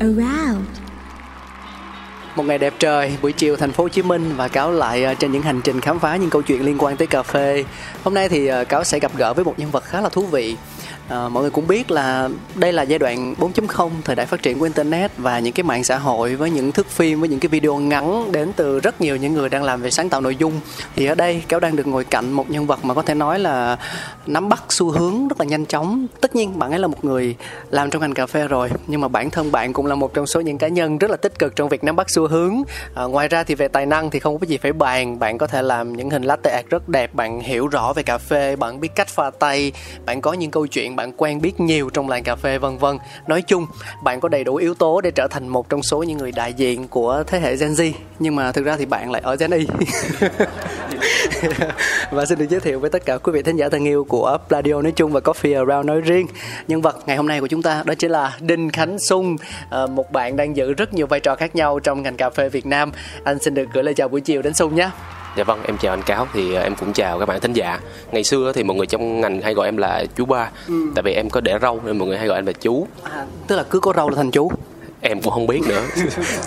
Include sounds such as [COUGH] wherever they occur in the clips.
around Một ngày đẹp trời, buổi chiều thành phố Hồ Chí Minh và Cáo lại ờ, trên những hành trình khám phá những câu chuyện liên quan tới cà phê. Hôm nay thì ờ, Cáo sẽ gặp gỡ với một nhân vật khá là thú vị. À, mọi người cũng biết là đây là giai đoạn 4.0 thời đại phát triển của internet và những cái mạng xã hội với những thước phim với những cái video ngắn đến từ rất nhiều những người đang làm về sáng tạo nội dung. Thì ở đây kéo đang được ngồi cạnh một nhân vật mà có thể nói là nắm bắt xu hướng rất là nhanh chóng. Tất nhiên bạn ấy là một người làm trong ngành cà phê rồi nhưng mà bản thân bạn cũng là một trong số những cá nhân rất là tích cực trong việc nắm bắt xu hướng. À, ngoài ra thì về tài năng thì không có gì phải bàn. Bạn có thể làm những hình latte art rất đẹp bạn hiểu rõ về cà phê bạn biết cách pha tay bạn có những câu chuyện bạn quen biết nhiều trong làng cà phê, vân vân. Nói chung, bạn có đầy đủ yếu tố để trở thành một trong số những người đại diện của thế hệ Gen Z, nhưng mà thực ra thì bạn lại ở Gen Y. [LAUGHS] Và xin được giới thiệu với tất cả quý vị thính giả thân yêu của Pladio nói chung và Coffee Around nói riêng. Nhân vật ngày hôm nay của chúng ta đó chính là Đinh Khánh Sung ờ, một bạn đang giữ rất nhiều vai trò khác nhau trong ngành cà phê Việt Nam. Anh xin được gửi lời chào buổi chiều đến Sung nhé. Dạ vâng, em chào anh Cáo thì ờ, em cũng chào các bạn thính giả. Ngày xưa thì mọi người trong ngành hay gọi em là chú ba, tại vì em có để râu nên mọi người hay gọi em là chú. à, tức là cứ có râu là thành chú Em cũng không biết nữa.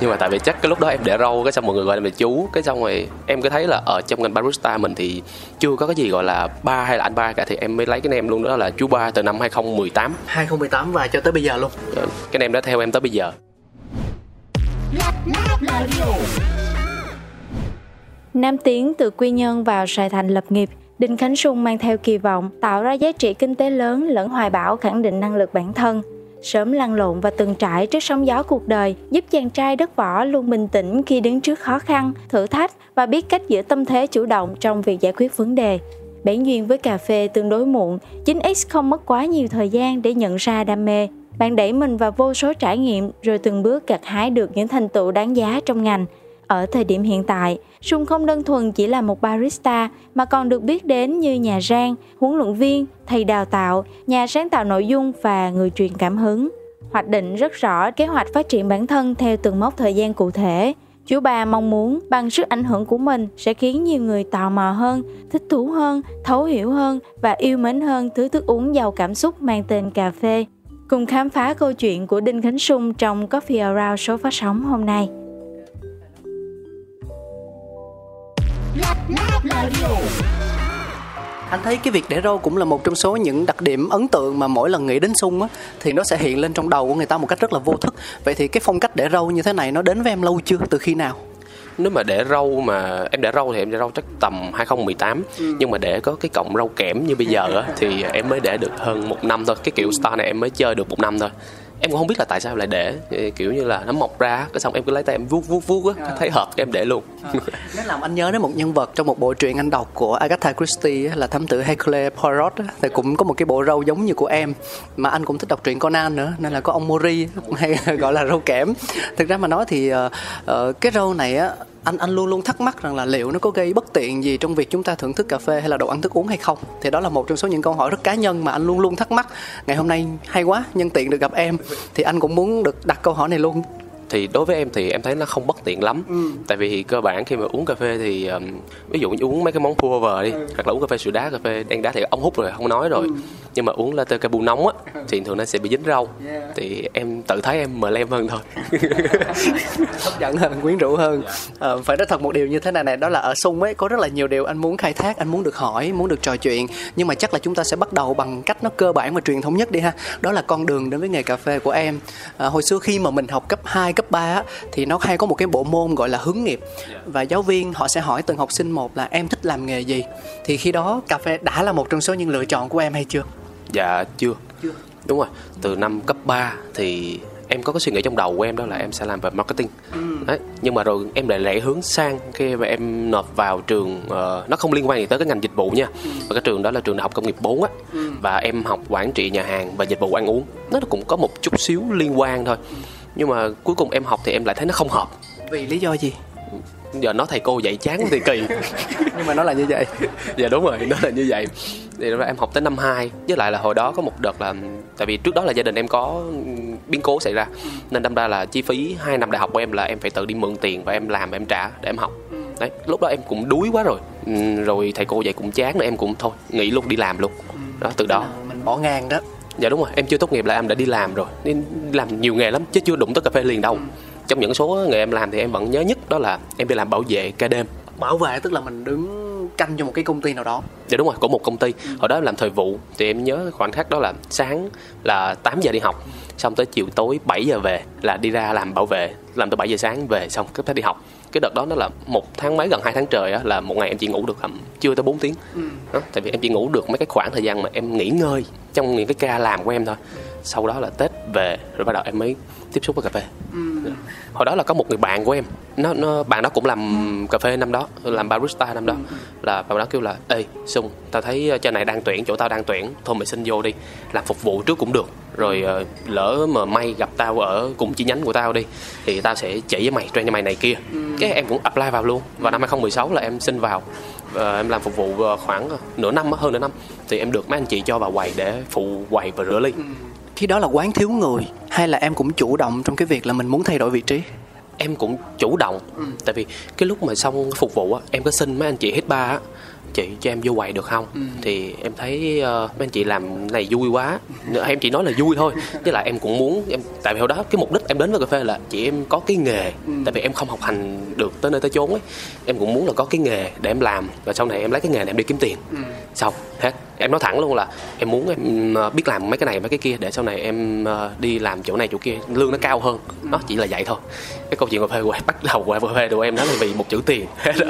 Nhưng mà tại vì chắc cái lúc đó em để râu cái xong mọi người gọi em là chú, cái xong rồi em cứ thấy là ở trong ngành barista mình thì chưa có cái gì gọi là ba hay là anh ba cả thì em mới lấy cái name luôn đó là chú ba từ năm 2018. 2018 và cho tới bây giờ luôn Ờ, Cái name đó theo em tới bây giờ. Nam tiến từ Quy Nhơn vào Sài Thành lập nghiệp, Đinh Khánh Sung mang theo kỳ vọng tạo ra giá trị kinh tế lớn lẫn hoài bão khẳng định năng lực bản thân. Sớm lăn lộn và từng trải trước sóng gió cuộc đời giúp chàng trai đất võ luôn bình tĩnh khi đứng trước khó khăn, thử thách và biết cách giữ tâm thế chủ động trong việc giải quyết vấn đề. Bản duyên với cà phê tương đối muộn, 9X không mất quá nhiều thời gian để nhận ra đam mê. Bạn đẩy mình vào vô số trải nghiệm rồi từng bước gặt hái được những thành tựu đáng giá trong ngành. Ở thời điểm hiện tại, Sung không đơn thuần chỉ là một barista mà còn được biết đến như nhà rang, huấn luyện viên, thầy đào tạo, nhà sáng tạo nội dung và người truyền cảm hứng. Hoạch định rất rõ kế hoạch phát triển bản thân theo từng mốc thời gian cụ thể. Chú bà mong muốn bằng sức ảnh hưởng của mình sẽ khiến nhiều người tò mò hơn, thích thú hơn, thấu hiểu hơn và yêu mến hơn thứ thức uống giàu cảm xúc mang tên cà phê. Cùng khám phá câu chuyện của Đinh Khánh Sung trong Coffee Around số phát sóng hôm nay. Anh thấy cái việc để râu cũng là một trong số những đặc điểm ấn tượng mà mỗi lần nghĩ đến sung á thì nó sẽ hiện lên trong đầu của người ta một cách rất là vô thức. Vậy thì cái phong cách để râu như thế này nó đến với em lâu chưa? Từ khi nào? Nếu mà để râu mà em để râu thì em để râu chắc tầm 2018 nhưng mà để có cái cọng râu kẽm như bây giờ á thì em mới để được hơn một năm thôi. Cái kiểu style này em mới chơi được một năm thôi. Em cũng không biết là tại sao lại để kiểu như là nó mọc ra cái xong em cứ lấy tay em vuốt vuốt vuốt á thấy hợp em để luôn. nó làm anh nhớ đến một nhân vật trong một bộ truyện anh đọc của Agatha Christie á, là thám tử Hercule Poirot á, thì cũng có một cái bộ râu giống như của em mà anh cũng thích đọc truyện Conan nữa nên là có ông Mori [LAUGHS] hay gọi là râu kẽm. Thực ra mà nói thì ờ, ờ, cái râu này á anh anh luôn luôn thắc mắc rằng là liệu nó có gây bất tiện gì trong việc chúng ta thưởng thức cà phê hay là đồ ăn thức uống hay không? Thì đó là một trong số những câu hỏi rất cá nhân mà anh luôn luôn thắc mắc. Ngày hôm nay hay quá nhân tiện được gặp em. Thì anh cũng muốn được đặt câu hỏi này luôn. Thì đối với em thì em thấy nó không bất tiện lắm. Tại vì cơ bản khi mà uống cà phê thì um, ví dụ như uống mấy cái món pour over đi hoặc là uống cà phê sữa đá cà phê đen đá thì ống hút rồi không nói rồi nhưng mà uống latte capu nóng á [LAUGHS] thì thường nó sẽ bị dính rau. Thì em tự thấy em mờ lem hơn thôi. [LAUGHS] Hấp dẫn hơn quyến rũ hơn. Ờ, phải nói thật một điều như thế này này đó là ở sung ấy có rất là nhiều điều anh muốn khai thác anh muốn được hỏi muốn được trò chuyện. Nhưng mà chắc là chúng ta sẽ bắt đầu bằng cách nó cơ bản và truyền thống nhất đi ha. Đó là con đường đến với nghề cà phê của em. À, hồi xưa khi mà mình học cấp 2, cấp 3 á, thì nó hay có một cái bộ môn gọi là hướng nghiệp. Và giáo viên họ sẽ hỏi từng học sinh một là em thích làm nghề gì? Thì khi đó cà phê đã là một trong số những lựa chọn của em hay chưa dạ chưa. Đúng rồi từ năm cấp 3 thì em có cái suy nghĩ trong đầu của em đó là em sẽ làm về marketing. Đấy nhưng mà rồi em lại lẻ hướng sang khi mà em nộp vào trường ờ, nó không liên quan gì tới cái ngành dịch vụ nha. Và cái trường đó là trường đại học công nghiệp 4 á. Và em học quản trị nhà hàng và dịch vụ ăn uống. Nó cũng có một chút xíu liên quan thôi. Nhưng mà cuối cùng em học thì em lại thấy nó không hợp. Vì lý do gì giờ nói thầy cô dạy chán thì kỳ. [LAUGHS] Nhưng mà nó là như vậy. Dạ đúng rồi nó là như vậy. Thì em học tới năm 2 với lại là hồi đó có một đợt là tại vì trước đó là gia đình em có biến cố xảy ra nên đâm ra là chi phí 2 năm đại học của em là em phải tự đi mượn tiền và em làm và em trả để em học. Đấy lúc đó em cũng đuối quá rồi. Ừ, rồi thầy cô dạy cũng chán nên em cũng thôi nghỉ luôn đi làm luôn. Đó từ đó. Mình bỏ ngang đó. Dạ đúng rồi em chưa tốt nghiệp là em đã đi làm rồi. Nên làm nhiều nghề lắm chứ chưa đụng tới cà phê liền đâu trong những số nghề em làm thì em vẫn nhớ nhất đó là em đi làm bảo vệ ca đêm. Bảo vệ tức là mình đứng canh cho một cái công ty nào đó. Dạ đúng rồi của một công ty. Hồi đó em làm thời vụ thì em nhớ khoảnh khắc đó là sáng là 8 giờ đi học xong tới chiều tối 7 giờ về là đi ra làm bảo vệ. Làm tới 7 giờ sáng về xong cấp phép đi học. Cái đợt đó nó là một tháng mấy gần hai tháng trời á là một ngày em chỉ ngủ được tầm chưa tới 4 tiếng. Đó, tại vì em chỉ ngủ được mấy cái khoảng thời gian mà em nghỉ ngơi trong những cái ca làm của em thôi. Sau đó là tết về rồi bắt đầu em mới tiếp xúc với cà phê. Hồi đó là có một người bạn của em. Nó nó bạn đó cũng làm cà phê năm đó làm barista năm đó. Là bạn đó kêu là ê sung tao thấy ờ, trên này đang tuyển chỗ tao đang tuyển thôi mày xin vô đi làm phục vụ trước cũng được. Rồi ờ, lỡ mà may gặp tao ở cùng chi nhánh của tao đi thì tao sẽ chỉ với mày train cho mày này kia. Cái em cũng apply vào luôn. Và năm 2016 là em xin vào Ờ, em làm phục vụ khoảng nửa năm hơn nửa năm thì em được mấy anh chị cho vào quầy để phụ quầy và rửa ly khi đó là quán thiếu người hay là em cũng chủ động trong cái việc là mình muốn thay đổi vị trí? Em cũng chủ động tại vì cái lúc mà xong phục vụ á em có xin mấy anh chị hết ba á chị cho em vô quầy được không? Thì em thấy mấy anh chị làm này vui quá. Em chỉ nói là vui thôi. Với lại em cũng muốn em tại vì hồi đó cái mục đích em đến với cà phê là chị em có cái nghề. Tại vì em không học hành được tới nơi tới chốn ấy. Em cũng muốn là có cái nghề để em làm. Và sau này em lấy cái nghề này em đi kiếm tiền. Xong hết. Em nói thẳng luôn là em muốn em ờ, biết làm mấy cái này mấy cái kia để sau này em ờ, đi làm chỗ này chỗ kia lương nó cao hơn. Nó chỉ là vậy thôi. Cái câu chuyện cà phê của em bắt đầu của cà phê của em đó là vì một chữ tiền. [LAUGHS] Hết rồi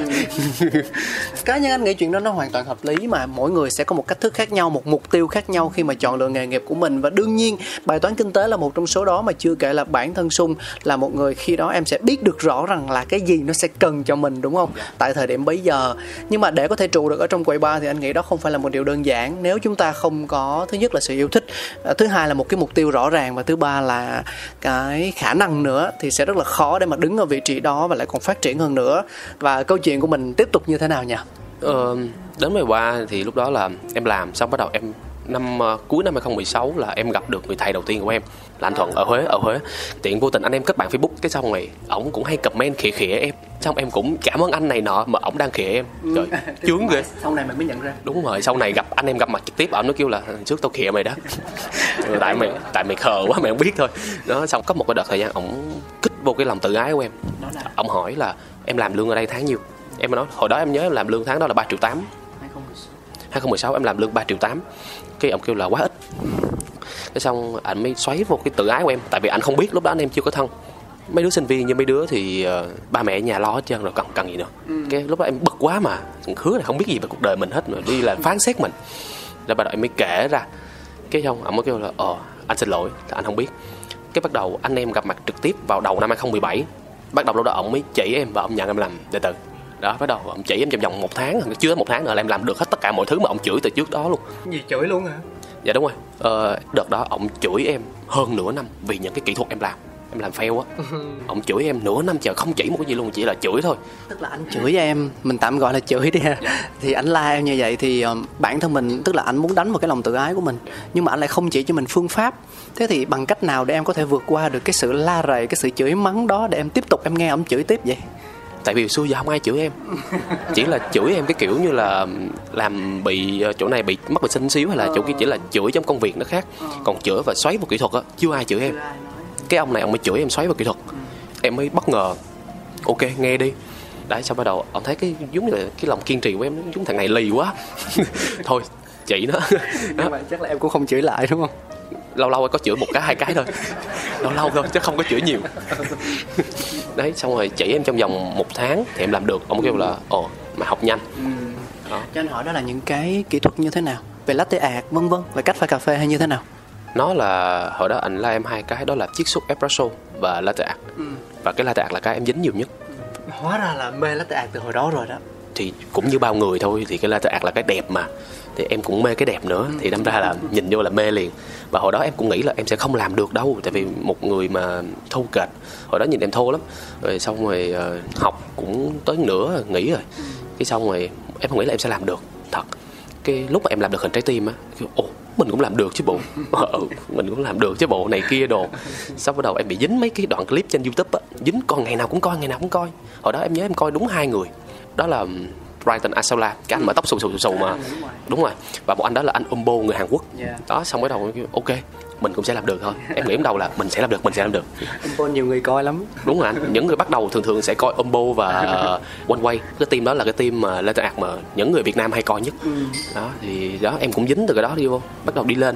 cá nhân anh nghĩ chuyện đó nó hoàn toàn hợp lý mà mỗi người sẽ có một cách thức khác nhau, một mục tiêu khác nhau khi mà chọn lựa nghề nghiệp của mình. Và đương nhiên, bài toán kinh tế là một trong số đó mà chưa kể là bản thân sung là một người khi đó em sẽ biết được rõ rằng là cái gì nó sẽ cần cho mình, đúng không? Tại thời điểm bấy giờ. Nhưng mà để có thể trụ được ở trong quầy bar thì anh nghĩ đó không phải là một điều đơn giản. Nếu chúng ta không có, thứ nhất là sự yêu thích à, thứ hai là một cái mục tiêu rõ ràng và thứ ba là cái khả năng nữa thì sẽ rất là khó để mà đứng ở vị trí đó và lại còn phát triển hơn nữa. Và câu chuyện của mình tiếp tục như thế nào nhỉ? Ờ, đến ngày qua thì lúc đó là em làm xong bắt đầu em năm ờ, cuối năm 2016 là em gặp được người thầy đầu tiên của em là anh Thuận ở Huế ở Huế. Tiện vô tình anh em kết bạn Facebook cái xong rồi ổng cũng hay comment khịa khịa em xong em cũng cảm ơn anh này nọ mà ổng đang khịa em. Trời [LAUGHS] chướng ghê. sau này mình mới nhận ra. Đúng rồi sau này gặp anh em gặp mặt trực tiếp ổng nó kêu là "Hồi trước tao khịa mày đó. Ừ, tại mày [LAUGHS] tại mày khờ quá mày không biết thôi. Đó xong có một cái đợt thời gian ổng kích vô cái lòng tự ái của em. Ổng hỏi là em làm lương ở đây tháng nhiêu em nói hồi đó em nhớ em làm lương tháng đó là 3 triệu 8 2016 em làm lương 3 triệu 8 cái ông kêu là quá ít. Cái xong anh mới xoáy vô cái tự ái của em tại vì anh không biết lúc đó anh em chưa có thân. Mấy đứa sinh viên như mấy đứa thì ờ, ba mẹ ở nhà lo hết trơn rồi cần cần gì nữa. Cái lúc đó em bực quá mà khứa này không biết gì về cuộc đời mình hết mà đi là phán xét mình. Rồi bắt đầu em mới kể ra. Cái xong ông mới kêu là ờ anh xin lỗi là anh không biết. Cái bắt đầu anh em gặp mặt trực tiếp vào đầu năm 2017 bắt đầu lúc đó ông mới chỉ em và ông nhận em làm đệ tử đó bắt đầu ông chỉ em trong vòng một tháng chưa tới một tháng nữa là em làm được hết tất cả mọi thứ mà ông chửi từ trước đó luôn. Gì chửi luôn hả? Dạ đúng rồi. Ờ, đợt đó ông chửi em hơn nửa năm vì những cái kỹ thuật em làm. Em làm fail á. [LAUGHS] Ông chửi em nửa năm chờ không chỉ một cái gì luôn chỉ là chửi thôi. Tức là anh chửi em mình tạm gọi là chửi đi ha. Thì anh la em như vậy thì um, bản thân mình tức là anh muốn đánh vào cái lòng tự ái của mình. Nhưng mà anh lại không chỉ cho mình phương pháp. Thế thì bằng cách nào để em có thể vượt qua được cái sự la rầy cái sự chửi mắng đó để em tiếp tục em nghe ông chửi tiếp vậy tại vì xưa giờ không ai chửi em. Chỉ là chửi em cái kiểu như là làm bị ờ, chỗ này bị mất vệ sinh xíu hay là chỗ kia, chỉ là chửi trong công việc nó khác. Còn chửi và xoáy vào kỹ thuật á, chưa ai chửi em. Cái ông này ông mới chửi em xoáy vào kỹ thuật. Em mới bất ngờ, ok, nghe đi. Đấy, xong bắt đầu ông thấy cái giống như là cái lòng kiên trì của em giống thằng này lì quá. [LAUGHS] Thôi chị nó. Nhưng mà chắc là em cũng không chửi lại, đúng không? Lâu lâu có chửi một cái hai cái thôi. Lâu lâu thôi chứ không có chửi nhiều. Đấy xong rồi chỉ em trong vòng một tháng thì em làm được. Ông kêu là ồ mà học nhanh. Cho anh hỏi đó là những cái kỹ thuật như thế nào? Về latte art vân vân về cách pha cà phê hay như thế nào? Nó là hồi đó anh la em hai cái đó là chiết xuất espresso và latte art. Và cái latte art là cái em dính nhiều nhất. Hóa ra là mê latte art từ hồi đó rồi đó thì cũng như bao người thôi thì cái latte art là cái đẹp mà. Thì em cũng mê cái đẹp nữa thì đâm ra là nhìn vô là mê liền. Và hồi đó em cũng nghĩ là em sẽ không làm được đâu tại vì một người mà thô kệch. Hồi đó nhìn em thô lắm. Rồi xong rồi ờ, học cũng tới nửa nghỉ rồi. Cái xong rồi em không nghĩ là em sẽ làm được thật. Cái lúc mà em làm được hình trái tim á ồ mình cũng làm được chứ bộ. [LAUGHS] Ừ, mình cũng làm được chứ bộ này kia đồ. Sau bắt đầu em bị dính mấy cái đoạn clip trên youtube á dính coi ngày nào cũng coi ngày nào cũng coi. Hồi đó em nhớ em coi đúng hai người đó là Brighton Asola cái anh mà tóc xù xù xù xù mà. Đúng rồi. Và một anh đó là anh Umbo người Hàn Quốc. Yeah. đó xong bắt đầu ok mình cũng sẽ làm được thôi. [LAUGHS] Em nghĩ đầu là mình sẽ làm được mình sẽ làm được. Umbo nhiều người coi lắm. Đúng rồi anh. Những người bắt đầu thường thường sẽ coi Umbo và [LAUGHS] One Way cái team đó là cái team mà lên ạc mà những người Việt Nam hay coi nhất. Đó thì đó em cũng dính từ cái đó đi vô. Bắt đầu đi lên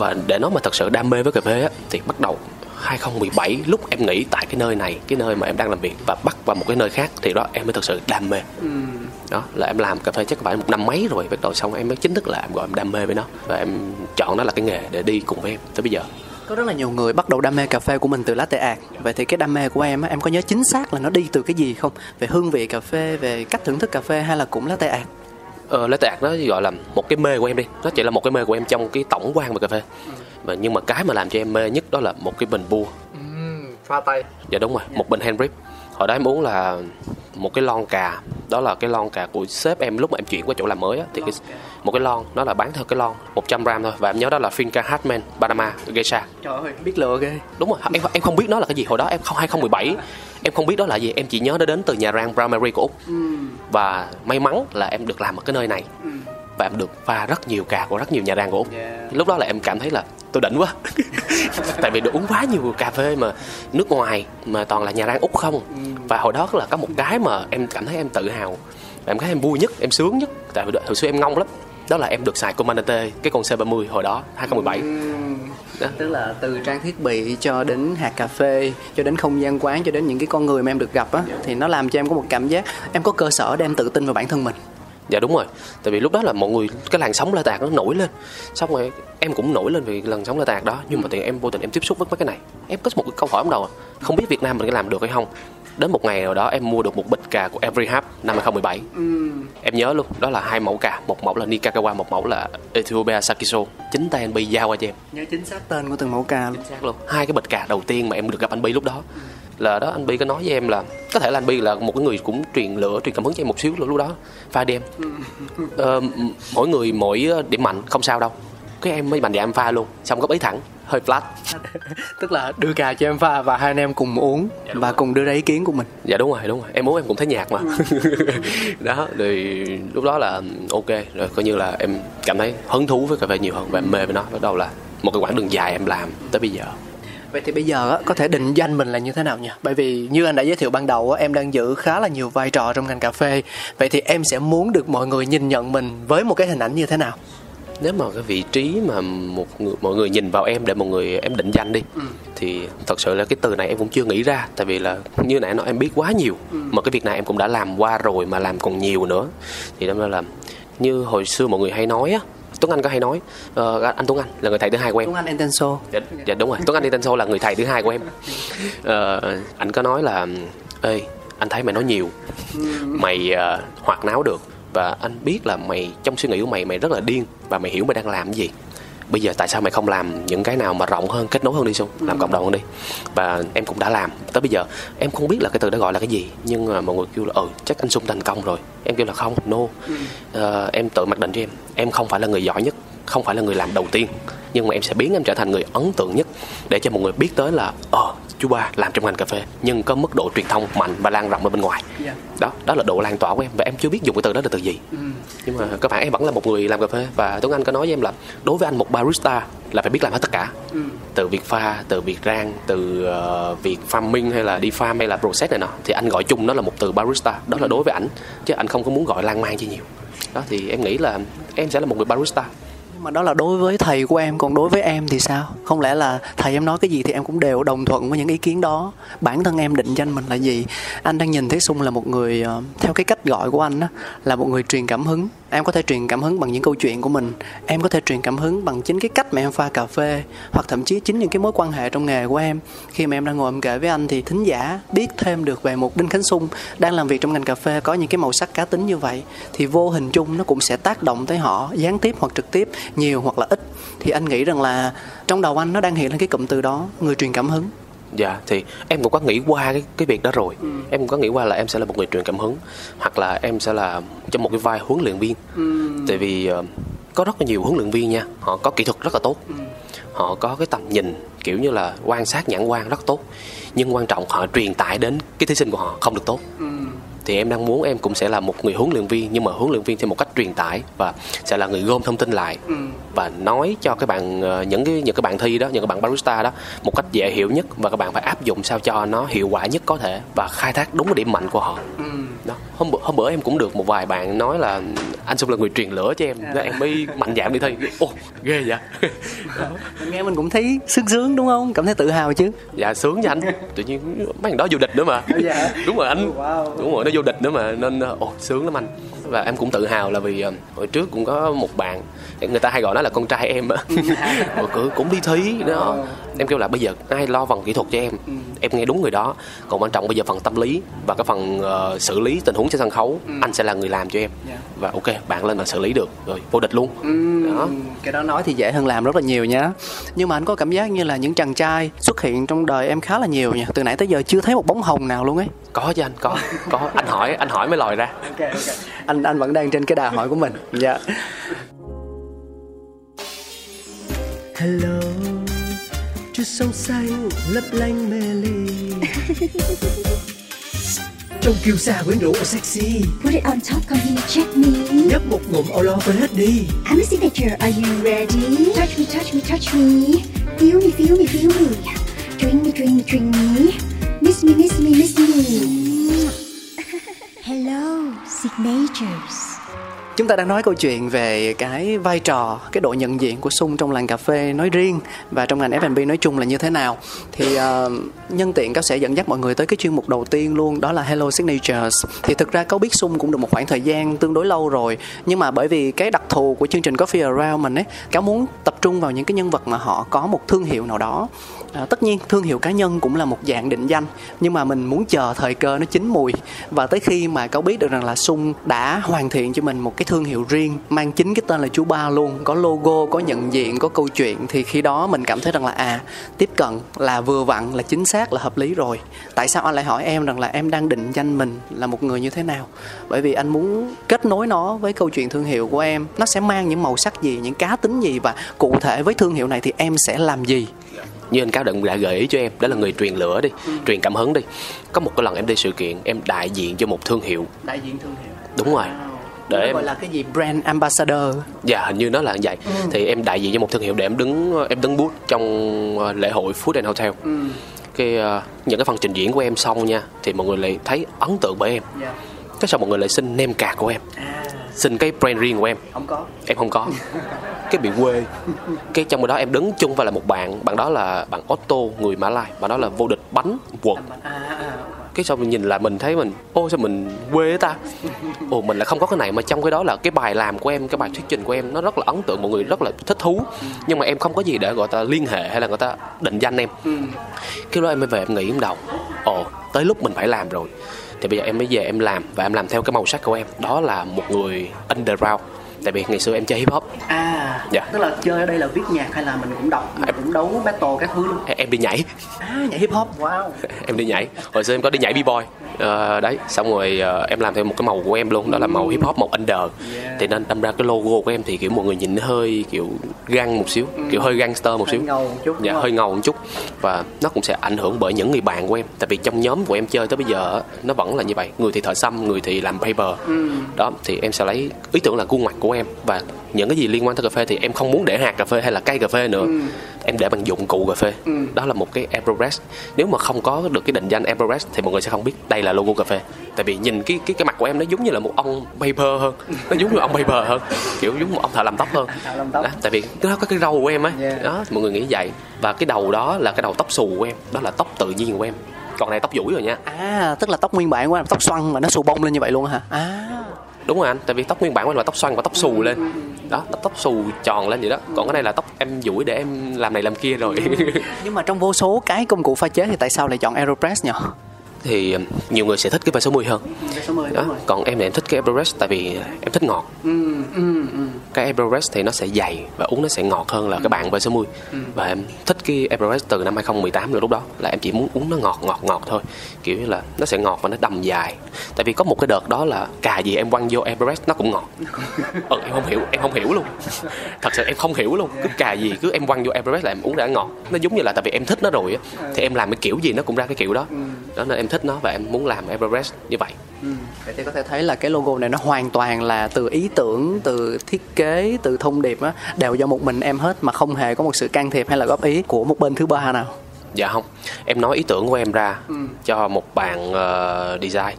và để nói mà thật sự đam mê với cà phê á thì bắt đầu 2017 lúc em nghĩ tại cái nơi này cái nơi mà em đang làm việc và bắt vào một cái nơi khác thì đó em mới thật sự đam mê. Đó là em làm cà phê chắc phải một năm mấy rồi bắt đầu xong em mới chính thức là em gọi em đam mê với nó và em chọn nó là cái nghề để đi cùng với em tới bây giờ. Có rất là nhiều người bắt đầu đam mê cà phê của mình từ latte art. Vậy thì cái đam mê của em á em có nhớ chính xác là nó đi từ cái gì không? Về hương vị cà phê về cách thưởng thức cà phê hay là cũng latte art Ờ, art nó gọi là một cái mê của em đi. Nó chỉ là một cái mê của em trong cái tổng quan về cà phê. Và nhưng mà cái mà làm cho em mê nhất đó là một cái bình bua. Pha tay. Dạ đúng rồi một bình hand drip hồi đó em uống là một cái lon cà. Đó là cái lon cà của sếp em lúc mà em chuyển qua chỗ làm mới á. Thì cái, một cái lon nó là bán theo cái lon 100 gram thôi. Và em nhớ đó là Finca Hartman Panama Geisha. Trời ơi biết lựa ghê. Đúng rồi em em không biết nó là cái gì. Hồi đó em không 2017 em không biết đó là gì em chỉ nhớ nó đến từ nhà rang Primary của úc. Và may mắn là em được làm ở cái nơi này. Và em được pha rất nhiều cà của rất nhiều nhà rang của úc. Yeah. lúc đó là em cảm thấy là tôi đỉnh quá. [LAUGHS] Tại vì được uống quá nhiều cà phê mà nước ngoài mà toàn là nhà rang úc không. Và hồi đó là có một cái mà em cảm thấy em tự hào. Và em thấy em vui nhất em sướng nhất. Tại vì hồi xưa em ngông lắm. Đó là em được xài Comandante cái con C30 hồi đó 2017 Đó. tức là từ trang thiết bị cho đến hạt cà phê cho đến không gian quán cho đến những cái con người mà em được gặp á thì nó làm cho em có một cảm giác em có cơ sở để em tự tin vào bản thân mình. Dạ đúng rồi. Tại vì lúc đó là mọi người cái làn sóng la tạc nó nổi lên. Xong rồi em cũng nổi lên vì làn sóng la tạc đó. Nhưng mà thì em vô tình em tiếp xúc với mấy cái này. Em có một cái câu hỏi trong đầu không biết Việt Nam mình có làm được hay không đến một ngày nào đó em mua được một bịch cà của Every Hub năm 2017 em nhớ luôn đó là hai mẫu cà một mẫu là Nikakawa một mẫu là Ethiopia Sakiso. Chính tay anh Bi giao qua cho em. Nhớ chính xác tên của từng mẫu ca luôn. Xác luôn. Hai cái bịch cà đầu tiên mà em được gặp anh Bi lúc đó. Là đó anh Bi có nói với em là có thể là anh Bi là một cái người cũng truyền lửa truyền cảm hứng cho em một xíu lúc đó. Pha đi em. Ờ, mỗi người mỗi điểm mạnh không sao đâu cái em mới mạnh dạn em pha luôn xong góp ý thẳng hơi flat. [LAUGHS] Tức là đưa cà cho em pha và hai anh em cùng uống và cùng đưa ra ý kiến của mình. Dạ đúng rồi đúng rồi. Em uống em cũng thấy nhạt mà. [LAUGHS] Đó thì lúc đó là ok rồi coi như là em cảm thấy hứng thú với cà phê nhiều hơn và em mê với nó bắt đầu là một cái quãng đường dài em làm tới bây giờ. Vậy thì bây giờ có thể định danh mình là như thế nào nhỉ? Bởi vì như anh đã giới thiệu ban đầu em đang giữ khá là nhiều vai trò trong ngành cà phê. Vậy thì em sẽ muốn được mọi người nhìn nhận mình với một cái hình ảnh như thế nào? Nếu mà cái vị trí mà một người, mọi người nhìn vào em để mọi người em định danh đi thì thật sự là cái từ này em cũng chưa nghĩ ra. Tại vì là như nãy nói em biết quá nhiều mà cái việc này em cũng đã làm qua rồi mà làm còn nhiều nữa. Thì đâm ra là như hồi xưa mọi người hay nói á Tuấn Anh có hay nói ờ, anh Tuấn Anh là người thầy thứ hai của em. Tuấn Anh Intenso. dạ, dạ đúng rồi Tuấn Anh tên là người thầy thứ hai của em. Ờ, anh có nói là ê anh thấy mày nói nhiều mày uh, hoạt náo được và anh biết là mày trong suy nghĩ của mày mày rất là điên và mày hiểu mày đang làm cái gì. Bây giờ tại sao mày không làm những cái nào mà rộng hơn kết nối hơn đi xung làm cộng đồng hơn đi. Và em cũng đã làm. Tới bây giờ em không biết là cái từ đó gọi là cái gì nhưng mà mọi người kêu là ừ chắc anh xung thành công rồi. Em kêu là không no. Ờ, em tự mặc định cho em em không phải là người giỏi nhất không phải là người làm đầu tiên nhưng mà em sẽ biến em trở thành người ấn tượng nhất để cho mọi người biết tới là ờ chú ba làm trong ngành cà phê nhưng có mức độ truyền thông mạnh và lan rộng ở bên ngoài. Dạ. đó đó là độ lan tỏa của em và em chưa biết dùng cái từ đó là từ gì. Ừ. nhưng mà các bạn em vẫn là một người làm cà phê và Tuấn Anh có nói với em là đối với anh một barista là phải biết làm hết tất cả. Ừ. từ việc pha từ việc rang từ ờ, việc farming hay là đi farm hay là process này nọ thì anh gọi chung nó là một từ barista. Đó là đối với ảnh chứ anh không có muốn gọi lan man chi nhiều. Đó thì em nghĩ là em sẽ là một người barista mà đó là đối với thầy của em, còn đối với em thì sao? Không lẽ là thầy em nói cái gì thì em cũng đều đồng thuận với những ý kiến đó? Bản thân em định danh mình là gì? Anh đang nhìn thấy sung là một người ờ, theo cái cách gọi của anh á, là một người truyền cảm hứng. Em có thể truyền cảm hứng bằng những câu chuyện của mình. Em có thể truyền cảm hứng bằng chính cái cách mà em pha cà phê, hoặc thậm chí chính những cái mối quan hệ trong nghề của em. Khi mà em đang ngồi em kể với anh thì thính giả biết thêm được về một đinh khánh sung đang làm việc trong ngành cà phê, có những cái màu sắc cá tính như vậy, thì vô hình chung nó cũng sẽ tác động tới họ gián tiếp hoặc trực tiếp nhiều hoặc là ít thì anh nghĩ rằng là trong đầu anh nó đang hiện lên cái cụm từ đó người truyền cảm hứng Dạ thì em cũng có nghĩ qua cái cái việc đó rồi. Ừ. Em cũng có nghĩ qua là em sẽ là một người truyền cảm hứng hoặc là em sẽ là trong một cái vai huấn luyện viên. Ừ. Tại vì ờ, có rất là nhiều huấn luyện viên nha, họ có kỹ thuật rất là tốt. Ừ. Họ có cái tầm nhìn kiểu như là quan sát nhãn quan rất tốt. Nhưng quan trọng họ truyền tải đến cái thí sinh của họ không được tốt. Ừ. Thì em đang muốn em cũng sẽ là một người huấn luyện viên nhưng mà huấn luyện viên theo một cách truyền tải và sẽ là người gom thông tin lại Ừ. và nói cho các bạn ờ, những cái những cái bạn thi đó những cái bạn barista đó một cách dễ hiểu nhất và các bạn phải áp dụng sao cho nó hiệu quả nhất có thể và khai thác đúng cái điểm mạnh của họ Ừ. đó hôm bữa hôm bữa em cũng được một vài bạn nói là anh xung là người truyền lửa cho em. Nên em mới mạnh dạn đi thi ồ ghê vậy. Nghe mình cũng thấy sướng sướng đúng không? Cảm thấy tự hào chứ. Dạ sướng cho anh. Tự nhiên mấy thằng đó vô địch nữa mà. Dạ. đúng rồi anh. Wow. đúng rồi nó vô địch nữa mà. Nên ồ sướng lắm anh. Và em cũng tự hào là vì ờ, hồi trước cũng có một bạn người ta hay gọi nó là con trai em á. [LAUGHS] Cũng đi thi đó em kêu là bây giờ ai lo phần kỹ thuật cho em? Em nghe đúng người đó. Còn quan trọng bây giờ phần tâm lý và cái phần ờ, xử lý tình huống trên sân khấu anh sẽ là người làm cho em. Dạ. và ok bạn lên mà xử lý được. Rồi vô địch luôn. Đó. Ừm, cái đó nói thì dễ hơn làm rất là nhiều nhá nhưng mà anh có cảm giác như là những chàng trai xuất hiện trong đời em khá là nhiều nha. Từ nãy tới giờ chưa thấy một bóng hồng nào luôn ấy. Có chứ anh có. Có. Anh hỏi anh hỏi mới lòi ra. [LAUGHS] Anh anh vẫn đang trên cái đà hỏi của mình. Dạ. Hello chút sông xanh lấp lánh mê ly [LAUGHS] Trong kiêu sa quyến rũ sexy Put it on top, come here, check me. Nhấp một ngụm lo quên hết đi I'm a signature, are you ready? Touch me, touch me, touch me. Feel me, feel me, feel me. Drink me, drink me, drink me. Miss me, miss me, miss me. Hello, signatures. Chúng ta đang nói câu chuyện về cái vai trò, cái độ nhận diện của Sung trong làng cà phê nói riêng và trong ngành F&B nói chung là như thế nào. Thì uh, nhân tiện cáo sẽ dẫn dắt mọi người tới cái chuyên mục đầu tiên luôn, đó là Hello Signatures. Thì thực ra cáo biết Sung cũng được một khoảng thời gian tương đối lâu rồi, nhưng mà bởi vì cái đặc thù của chương trình Coffee Around mình ấy, cáo muốn tập trung vào những cái nhân vật mà họ có một thương hiệu nào đó. À, tất nhiên thương hiệu cá nhân cũng là một dạng định danh nhưng mà mình muốn chờ thời cơ nó chín mùi. Và tới khi mà cáo biết được rằng là sung đã hoàn thiện cho mình một cái thương hiệu riêng mang chính cái tên là chú ba luôn có logo có nhận diện có câu chuyện thì khi đó mình cảm thấy rằng là à tiếp cận là vừa vặn là chính xác là hợp lý rồi. Tại sao anh lại hỏi em rằng là em đang định danh mình là một người như thế nào? Bởi vì anh muốn kết nối nó với câu chuyện thương hiệu của em. Nó sẽ mang những màu sắc gì những cá tính gì và cụ thể với thương hiệu này thì em sẽ làm gì? Như anh cáo đừng đã gợi ý cho em đó là người truyền lửa đi truyền cảm hứng đi. Có một cái lần em đi sự kiện em đại diện cho một thương hiệu. Đại diện thương hiệu. Đúng rồi. Để Nó em gọi là cái gì? Brand ambassador. Dạ hình như nó là như vậy thì em đại diện cho một thương hiệu để em đứng em đứng bút trong ờ, lễ hội Food and Hotel. Cái ờ, những cái phần trình diễn của em xong nha thì mọi người lại thấy ấn tượng bởi em. Dạ. Cái sau mọi người lại xin name card của em xin cái brand riêng của em. Không có. Em không có. [LAUGHS] Cái bị quê. Cái trong đó em đứng chung với lại một bạn. Bạn đó là bạn Otto người Mã Lai. Bạn đó là vô địch bánh quật à, à, cái sau mình nhìn là mình thấy mình ô sao mình quê ta? Ồ mình lại không có cái này mà trong cái đó là cái bài làm của em cái bài thuyết trình của em nó rất là ấn tượng mọi người rất là thích thú. Nhưng mà em không có gì để gọi ta liên hệ hay là người ta định danh em. Cái đó em mới về em nghĩ trong đầu ồ tới lúc mình phải làm rồi thì bây giờ em mới về em làm và em làm theo cái màu sắc của em. Đó là một người underground tại vì ngày xưa em chơi hip hop. À dạ. tức là chơi ở đây là viết nhạc hay là mình cũng đọc mình cũng đấu battle các thứ luôn? Em đi nhảy. À nhảy hip hop wow. [LAUGHS] Em đi nhảy. Hồi xưa em có đi nhảy b boy ờ, đấy xong rồi ờ, em làm theo một cái màu của em luôn đó là màu hip hop màu under. Thì nên đâm ra cái logo của em thì kiểu mọi người nhìn nó hơi kiểu găng một xíu kiểu hơi gangster một hơi xíu. ngầu một chút dạ hơi ngầu một chút. Và nó cũng sẽ ảnh hưởng bởi những người bạn của em. Tại vì trong nhóm của em chơi tới bây giờ nó vẫn là như vậy. Người thì thợ xăm người thì làm paper. Đó thì em sẽ lấy ý tưởng là khuôn mặt của em. Và những cái gì liên quan tới cà phê thì em không muốn để hạt cà phê hay là cây cà phê nữa. Em để bằng dụng cụ cà phê. Đó là một cái Aeropress nếu mà không có được cái định danh Aeropress thì mọi người sẽ không biết đây là logo cà phê. Tại vì nhìn cái cái cái mặt của em nó giống như là một ông paper hơn. Nó giống như ông paper hơn. Kiểu giống một ông thợ làm tóc hơn. Thợ làm tóc. Đó, tại vì nó có cái râu của em á. Yeah. đó mọi người nghĩ vậy. Và cái đầu đó là cái đầu tóc xù của em. Đó là tóc tự nhiên của em. Còn này tóc duỗi rồi nha. À tức là tóc nguyên bản của em tóc xoăn mà nó xù bông lên như vậy luôn hả? À đúng rồi anh tại vì tóc nguyên bản của em là tóc xoăn và tóc xù lên. Đó tóc xù tròn lên vậy đó. Còn cái này là tóc em duỗi để em làm này làm kia rồi. Nhưng mà trong vô số cái công cụ pha chế thì tại sao lại chọn Aeropress nhỉ thì nhiều người sẽ thích cái V60 hơn. Số 10 đó còn em thì em thích cái Aeropress tại vì em thích ngọt. Ừ ừ ừ. Cái Aeropress thì nó sẽ dày và uống nó sẽ ngọt hơn là cái bạn V60 và em thích cái Aeropress từ năm 2018 rồi lúc đó là em chỉ muốn uống nó ngọt ngọt ngọt thôi. Kiểu như là nó sẽ ngọt và nó đầm dài. Tại vì có một cái đợt đó là cà gì em quăng vô Aeropress nó cũng ngọt. Ừ, em không hiểu em không hiểu luôn. Thật sự em không hiểu luôn. Cứ cà gì cứ em quăng vô Aeropress là em uống đã ngọt. Nó giống như là tại vì em thích nó rồi á thì em làm cái kiểu gì nó cũng ra cái kiểu đó. Đó nên em thích nó và em muốn làm Aeropress như vậy. Ừ. Vậy thì có thể thấy là cái logo này nó hoàn toàn là từ ý tưởng, từ thiết kế, từ thông điệp á đều do một mình em hết mà không hề có một sự can thiệp hay là góp ý của một bên thứ ba nào. dạ không em nói ý tưởng của em ra cho một bạn ờ, design.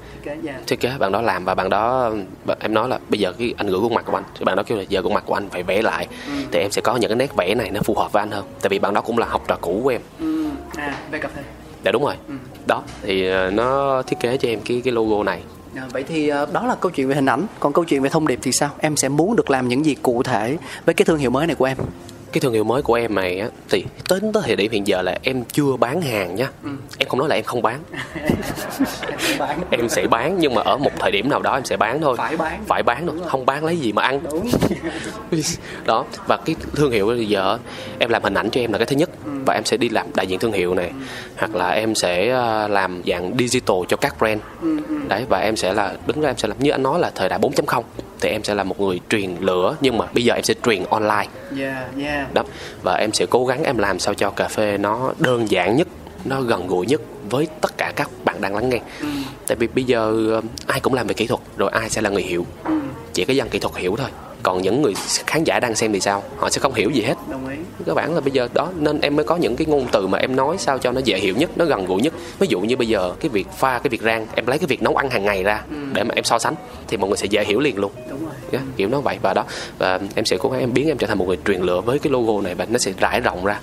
Thiết kế bạn đó làm và bạn đó em nói là bây giờ cái anh gửi khuôn mặt của anh. Thì bạn đó kêu là giờ khuôn mặt của anh phải vẽ lại thì em sẽ có những cái nét vẽ này nó phù hợp với anh hơn. Tại vì bạn đó cũng là học trò cũ của em. À, về cà phê. Dạ đúng rồi đó thì ờ, nó thiết kế cho em cái cái logo này À, vậy thì ờ, đó là câu chuyện về hình ảnh, còn câu chuyện về thông điệp thì sao? Em sẽ muốn được làm những gì cụ thể với cái thương hiệu mới này của em? Cái thương hiệu mới của em này á thì tới tới thời điểm hiện giờ là em chưa bán hàng nhá em không nói là em không bán. [LAUGHS] Em sẽ bán nhưng mà ở một thời điểm nào đó em sẽ bán thôi. Phải bán. phải bán thôi không bán lấy gì mà ăn. [LAUGHS] Đó và cái thương hiệu bây giờ em làm hình ảnh cho em là cái thứ nhất. Và em sẽ đi làm đại diện thương hiệu này. Hoặc là em sẽ ờ, làm dạng digital cho các brand. Đấy và em sẽ là đứng ra em sẽ làm như anh nói là thời đại 4.0 thì em sẽ là một người truyền lửa nhưng mà bây giờ em sẽ truyền online. Yeah, yeah. Đó. Và em sẽ cố gắng em làm sao cho cà phê nó đơn giản nhất nó gần gũi nhất với tất cả các bạn đang lắng nghe. Tại vì bây giờ ờ, ai cũng làm về kỹ thuật rồi ai sẽ là người hiểu. Chỉ có dân kỹ thuật hiểu thôi còn những người khán giả đang xem thì sao? Họ sẽ không hiểu gì hết. Đồng ý. các bạn là bây giờ đó nên em mới có những cái ngôn từ mà em nói sao cho nó dễ hiểu nhất nó gần gũi nhất. Ví dụ như bây giờ cái việc pha cái việc rang em lấy cái việc nấu ăn hàng ngày ra để mà em so sánh thì mọi người sẽ dễ hiểu liền luôn. Đúng rồi. yeah, kiểu nó vậy. Và đó và em sẽ cố gắng em biến em trở thành một người truyền lửa với cái logo này và nó sẽ rải rộng ra.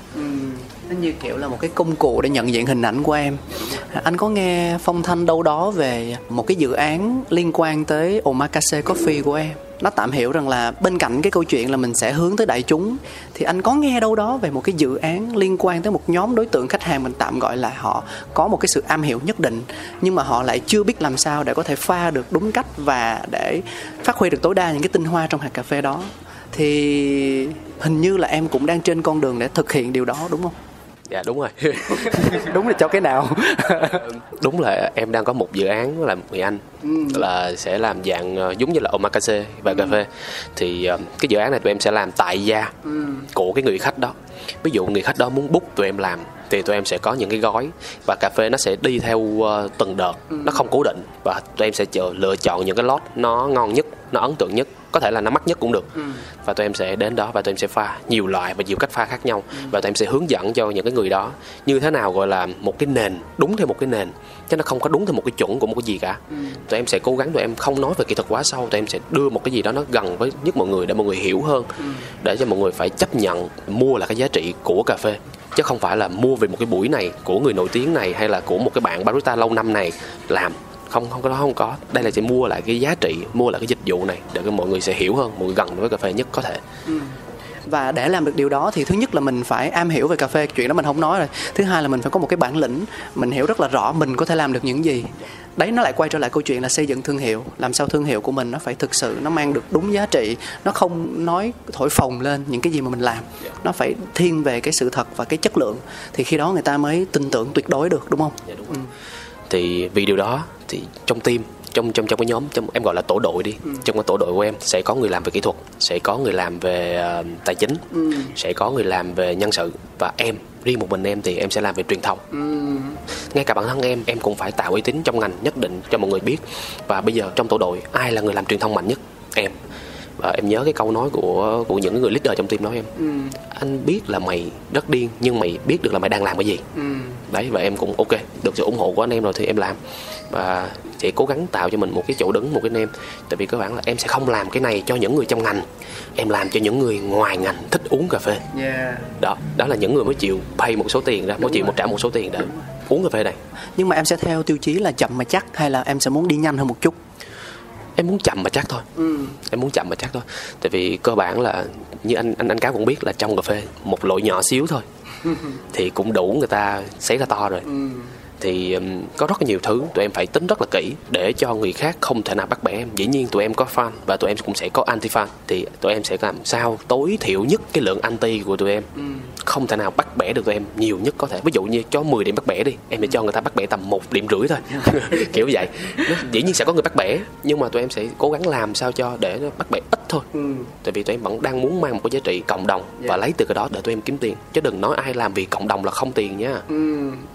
Nó như kiểu là một cái công cụ để nhận diện hình ảnh của em. Anh có nghe phong thanh đâu đó về một cái dự án liên quan tới omakase coffee của em nó tạm hiểu rằng là bên cạnh cái câu chuyện là mình sẽ hướng tới đại chúng, thì anh có nghe đâu đó về một cái dự án liên quan tới một nhóm đối tượng khách hàng mình tạm gọi là họ có một cái sự am hiểu nhất định, nhưng mà họ lại chưa biết làm sao để có thể pha được đúng cách và để phát huy được tối đa những cái tinh hoa trong hạt cà phê đó. Thì hình như là em cũng đang trên con đường để thực hiện điều đó, đúng không? Dạ đúng rồi. [LAUGHS] Đúng là cho cái nào? [LAUGHS] Đúng là em đang có một dự án là một người anh là sẽ làm dạng ờ, giống như là omakase và cà phê. Thì ờ, cái dự án này tụi em sẽ làm tại gia của cái người khách đó. Ví dụ người khách đó muốn book tụi em làm thì tụi em sẽ có những cái gói và cà phê nó sẽ đi theo ờ, từng đợt. Nó không cố định và tụi em sẽ chờ, lựa chọn những cái lót nó ngon nhất nó ấn tượng nhất có thể là nó mắc nhất cũng được. Và tụi em sẽ đến đó và tụi em sẽ pha nhiều loại và nhiều cách pha khác nhau. Và tụi em sẽ hướng dẫn cho những cái người đó như thế nào gọi là một cái nền đúng theo một cái nền chứ nó không có đúng theo một cái chuẩn của một cái gì cả. Tụi em sẽ cố gắng tụi em không nói về kỹ thuật quá sâu tụi em sẽ đưa một cái gì đó nó gần với nhất mọi người để mọi người hiểu hơn để cho mọi người phải chấp nhận mua là cái giá trị của cà phê chứ không phải là mua về một cái buổi này của người nổi tiếng này hay là của một cái bạn barista lâu năm này làm không không có không có. Đây là sẽ mua lại cái giá trị mua lại cái dịch vụ này để cho mọi người sẽ hiểu hơn mọi người gần với cà phê nhất có thể. Và để làm được điều đó thì thứ nhất là mình phải am hiểu về cà phê chuyện đó mình không nói rồi. Thứ hai là mình phải có một cái bản lĩnh mình hiểu rất là rõ mình có thể làm được những gì. Đấy nó lại quay trở lại câu chuyện là xây dựng thương hiệu. Làm sao thương hiệu của mình nó phải thực sự nó mang được đúng giá trị nó không nói thổi phồng lên những cái gì mà mình làm. Nó phải thiên về cái sự thật và cái chất lượng. Thì khi đó người ta mới tin tưởng tuyệt đối được đúng không? Dạ, đúng rồi. Thì vì điều đó thì trong team trong trong trong cái nhóm trong em gọi là tổ đội đi trong cái tổ đội của em sẽ có người làm về kỹ thuật sẽ có người làm về ờ, tài chính sẽ có người làm về nhân sự và em riêng một mình em thì em sẽ làm về truyền thông. Ngay cả bản thân em em cũng phải tạo uy tín trong ngành nhất định cho mọi người biết. Và bây giờ trong tổ đội ai là người làm truyền thông mạnh nhất? Em và em nhớ cái câu nói của của những người leader trong team nói em. Anh biết là mày rất điên nhưng mày biết được là mày đang làm cái gì. Đấy và em cũng ok được sự ủng hộ của anh em rồi thì em làm. Và sẽ cố gắng tạo cho mình một cái chỗ đứng một cái name. Tại vì cơ bản là em sẽ không làm cái này cho những người trong ngành. Em làm cho những người ngoài ngành thích uống cà phê. Yeah. đó đó là những người mới chịu pay một số tiền ra mới chịu một trả một số tiền để uống cà phê này. Nhưng mà em sẽ theo tiêu chí là chậm mà chắc hay là em sẽ muốn đi nhanh hơn một chút em muốn chậm mà chắc thôi. Em muốn chậm mà chắc thôi. Tại vì cơ bản là như anh anh anh cáo cũng biết là trong cà phê một lỗi nhỏ xíu thôi thì cũng đủ người ta xảy ra to rồi thì um, có rất là nhiều thứ tụi em phải tính rất là kỹ để cho người khác không thể nào bắt bẻ em. Dĩ nhiên tụi em có fan và tụi em cũng sẽ có anti fan thì tụi em sẽ làm sao tối thiểu nhất cái lượng anti của tụi em. Không thể nào bắt bẻ được tụi em nhiều nhất có thể. Ví dụ như cho 10 điểm bắt bẻ đi em sẽ cho người ta bắt bẻ tầm một điểm rưỡi thôi. [LAUGHS] [LAUGHS] Kiểu vậy. Dĩ nhiên sẽ có người bắt bẻ nhưng mà tụi em sẽ cố gắng làm sao cho để nó bắt bẻ ít thôi. Tại vì tụi em vẫn đang muốn mang một cái giá trị cộng đồng và lấy từ cái đó để tụi em kiếm tiền. Chứ đừng nói ai làm vì cộng đồng là không tiền nha.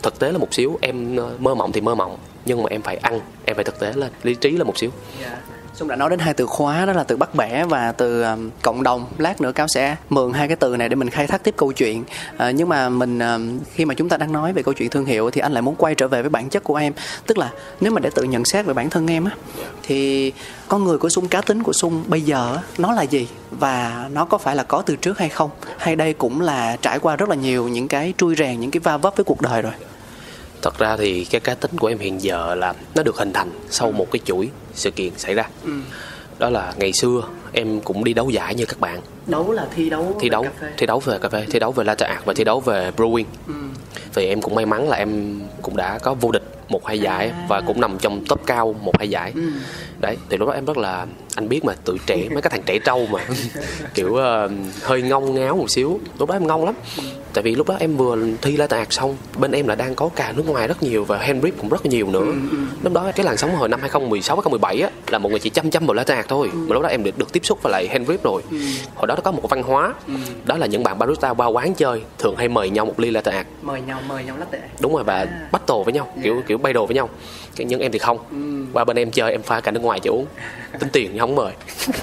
Thực tế là một xíu em em ờ, mơ mộng thì mơ mộng nhưng mà em phải ăn em phải thực tế lên lý trí là một xíu dạ. Xung đã nói đến hai từ khóa đó là từ bắt bẻ và từ um, cộng đồng. Lát nữa cáo sẽ mượn hai cái từ này để mình khai thác tiếp câu chuyện. À, nhưng mà mình um, khi mà chúng ta đang nói về câu chuyện thương hiệu thì anh lại muốn quay trở về với bản chất của em. Tức là nếu mà để tự nhận xét về bản thân em á thì con người của Sung cá tính của Sung bây giờ nó là gì và nó có phải là có từ trước hay không? Hay đây cũng là trải qua rất là nhiều những cái trui rèn, những cái va vấp với cuộc đời rồi thật ra thì cái cá tính của em hiện giờ là nó được hình thành sau một cái chuỗi sự kiện xảy ra. Đó là ngày xưa em cũng đi đấu giải như các bạn. Đấu là thi đấu thi đấu thi đấu về cà phê thi đấu về latte art và thi đấu về brewing. Vì em cũng may mắn là em cũng đã có vô địch một hai giải và cũng nằm trong top cao một hai giải đấy thì lúc đó em rất là anh biết mà tuổi trẻ mấy cái thằng trẻ trâu mà. [LAUGHS] Kiểu ờ, hơi ngông ngáo một xíu. Lúc đó em ngông lắm. Tại vì lúc đó em vừa thi latte art xong bên em là đang có cà nước ngoài rất nhiều và handbrip cũng rất nhiều nữa. Lúc đó cái làn sóng hồi năm 2016 2017 á là mọi người chỉ chăm chăm vào latte art thôi. Mà lúc đó em được, được tiếp xúc với lại handbrip rồi. Hồi đó nó có một văn hóa đó là những bạn barista qua quán chơi thường hay mời nhau một ly latte art Mời nhau, mời nhau latte. đúng rồi và battle với nhau kiểu kiểu bay đồ với nhau. Nhưng em thì không. Qua bên em chơi em pha cả nước ngoài cho uống tính tiền nhưng không mời.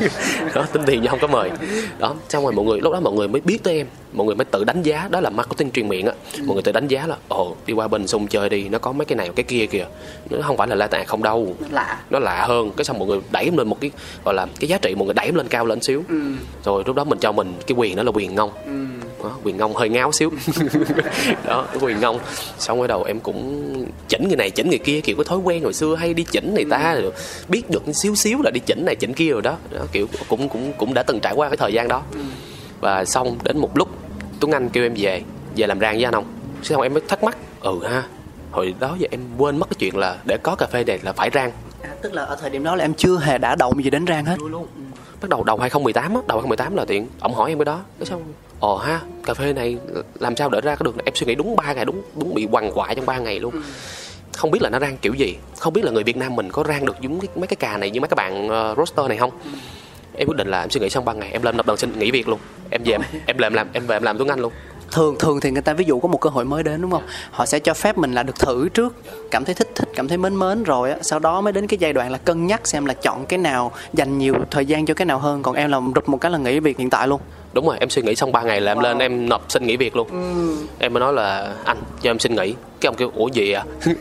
[LAUGHS] Đó tính tiền nhưng không có mời. Đó xong rồi mọi người lúc đó mọi người mới biết tới em. Mọi người mới tự đánh giá đó là marketing truyền miệng á. Mọi người tự đánh giá là ồ đi qua bên sung chơi đi nó có mấy cái này cái kia kìa. Nó không phải là la tạng không đâu. Lạ. nó lạ hơn. Cái xong mọi người đẩy em lên một cái gọi là cái giá trị mọi người đẩy em lên cao lên xíu. Rồi lúc đó mình cho mình cái quyền đó là quyền ngông đó, quyền ngông hơi ngáo xíu. [LAUGHS] Đó quyền ngông. Xong ở đầu em cũng chỉnh người này chỉnh người kia kiểu có thói quen hồi xưa hay đi chỉnh người ta rồi biết được xíu xíu là đi chỉnh này chỉnh kia rồi đó, đó kiểu cũng cũng cũng đã từng trải qua cái thời gian đó. Và xong đến một lúc Tuấn Anh kêu em về về làm rang với anh không xong em mới thắc mắc ừ ha hồi đó giờ em quên mất cái chuyện là để có cà phê này là phải rang. À, tức là ở thời điểm đó là em chưa hề đã động gì đến rang hết. bắt đầu đầu 2018 á, đầu 2018 là tiện. Ổng hỏi em cái đó. Cái xong ồ ha cà phê này làm sao để ra cái được? Em suy nghĩ đúng 3 ngày đúng đúng bị quằn quại trong 3 ngày luôn. Không biết là nó rang kiểu gì. Không biết là người Việt Nam mình có rang được giống cái, mấy cái cà này như mấy các bạn uh, roaster này không? Em quyết định là em suy nghĩ xong 3 ngày em lên nộp đơn xin nghỉ việc luôn. Em về em, em làm làm em về em làm Tuấn Anh luôn. Thường thường thì người ta ví dụ có một cơ hội mới đến đúng không? Họ sẽ cho phép mình là được thử trước cảm thấy thích thích cảm thấy mến mến rồi á. Sau đó mới đến cái giai đoạn là cân nhắc xem là chọn cái nào dành nhiều thời gian cho cái nào hơn. Còn em là rụt một cái là nghỉ việc hiện tại luôn đúng rồi em suy nghĩ xong 3 ngày là em lên em nộp xin nghỉ việc luôn. Em mới nói là anh cho em xin nghỉ. Cái ông kêu ủa gì à [LAUGHS]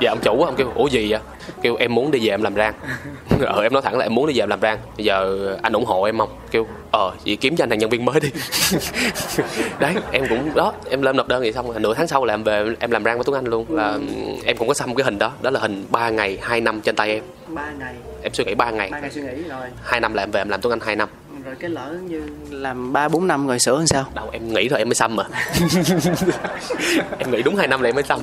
dạ ông chủ ông kêu ủa gì vậy? Kêu em muốn đi về em làm rang. [LAUGHS] Ờ em nói thẳng là em muốn đi về em làm rang. Bây giờ anh ủng hộ em không? Kêu ờ vậy kiếm cho anh thằng nhân viên mới đi. [LAUGHS] Đấy em cũng đó em lên nộp đơn vậy xong rồi nửa tháng sau là em về em làm rang với tuấn anh luôn. Là em cũng có xăm cái hình đó đó là hình 3 ngày 2 năm trên tay em. Ba ngày. Em suy nghĩ 3 ngày. Ba ngày suy nghĩ rồi. 2 năm là em về em làm tuấn anh 2 năm rồi cái lỡ như làm ba bốn năm rồi sửa làm sao? Đâu em nghĩ rồi em mới xăm mà. [LAUGHS] Em nghĩ đúng 2 năm là em mới xăm.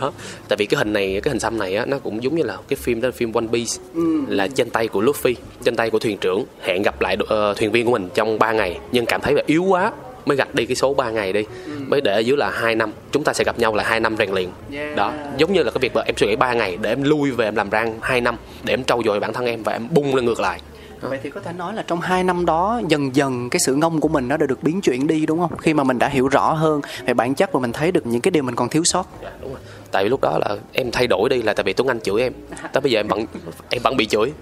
Đó tại vì cái hình này cái hình xăm này á nó cũng giống như là cái phim đó là phim One Piece. Là trên tay của Luffy trên tay của thuyền trưởng hẹn gặp lại uh, thuyền viên của mình trong 3 ngày nhưng cảm thấy là yếu quá mới gạch đi cái số 3 ngày đi. Mới để ở dưới là hai năm chúng ta sẽ gặp nhau là hai năm rèn luyện. Yeah. đó giống như là cái việc mà em suy nghĩ 3 ngày để em lui về em làm răng 2 năm để em trau dồi bản thân em và em bung lên ngược lại vậy thì có thể nói là trong hai năm đó dần dần cái sự ngông của mình nó đã được biến chuyển đi đúng không? Khi mà mình đã hiểu rõ hơn về bản chất và mình thấy được những cái điều mình còn thiếu sót. Dạ, đúng rồi tại vì lúc đó là em thay đổi đi là tại vì tuấn anh chửi em. Tới bây giờ em vẫn em vẫn bị chửi.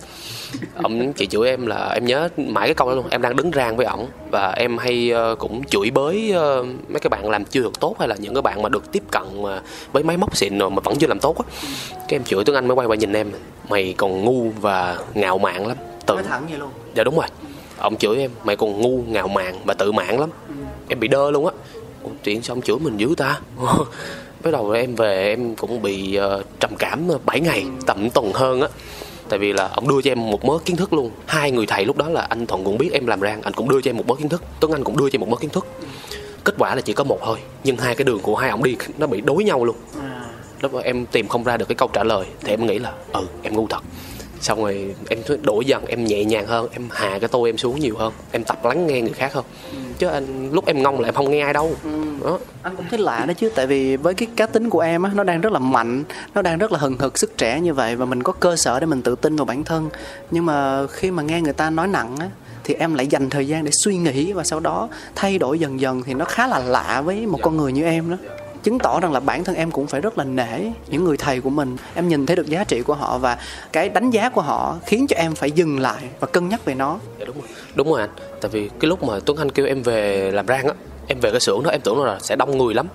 Ông chị chửi em là em nhớ mãi cái câu đó luôn em đang đứng rang với ổng và em hay ờ, cũng chửi bới ờ, mấy cái bạn làm chưa được tốt hay là những cái bạn mà được tiếp cận mà với máy móc xịn rồi mà vẫn chưa làm tốt á. Cái em chửi tuấn anh mới quay qua nhìn em mày còn ngu và ngạo mạn lắm. Tự nói thẳng vậy luôn. Dạ đúng rồi. Ông chửi em mày còn ngu ngạo mạn và tự mãn lắm. Em bị đơ luôn á. Chuyện sao ông chửi mình dữ ta [LAUGHS] bắt đầu em về em cũng bị uh, trầm cảm 7 ngày tầm tuần hơn á. Tại vì là ông đưa cho em một mớ kiến thức luôn. Hai người thầy lúc đó là anh thuận cũng biết em làm rang anh cũng đưa cho em một mớ kiến thức. Tuấn anh cũng đưa cho em một mớ kiến thức. Kết quả là chỉ có một thôi nhưng hai cái đường của hai ông đi [LAUGHS] nó bị đối nhau luôn. Lúc đó em tìm không ra được cái câu trả lời thì em nghĩ là ừ em ngu thật xong rồi em đổi dần em nhẹ nhàng hơn em hạ cái tôi em xuống nhiều hơn em tập lắng nghe người khác hơn. Chứ anh lúc em ngông là em không nghe ai đâu. Đó. Anh cũng thấy lạ đó chứ tại vì với cái cá tính của em á nó đang rất là mạnh nó đang rất là hừng hực sức trẻ như vậy và mình có cơ sở để mình tự tin vào bản thân. Nhưng mà khi mà nghe người ta nói nặng á thì em lại dành thời gian để suy nghĩ và sau đó thay đổi dần dần thì nó khá là lạ với một con người như em đó chứng tỏ rằng là bản thân em cũng phải rất là nể những người thầy của mình. Em nhìn thấy được giá trị của họ và cái đánh giá của họ khiến cho em phải dừng lại và cân nhắc về nó. Dạ đúng rồi. Đúng rồi anh. Tại vì cái lúc mà tuấn anh kêu em về làm rang á em về cái xưởng đó em tưởng là sẽ đông người lắm.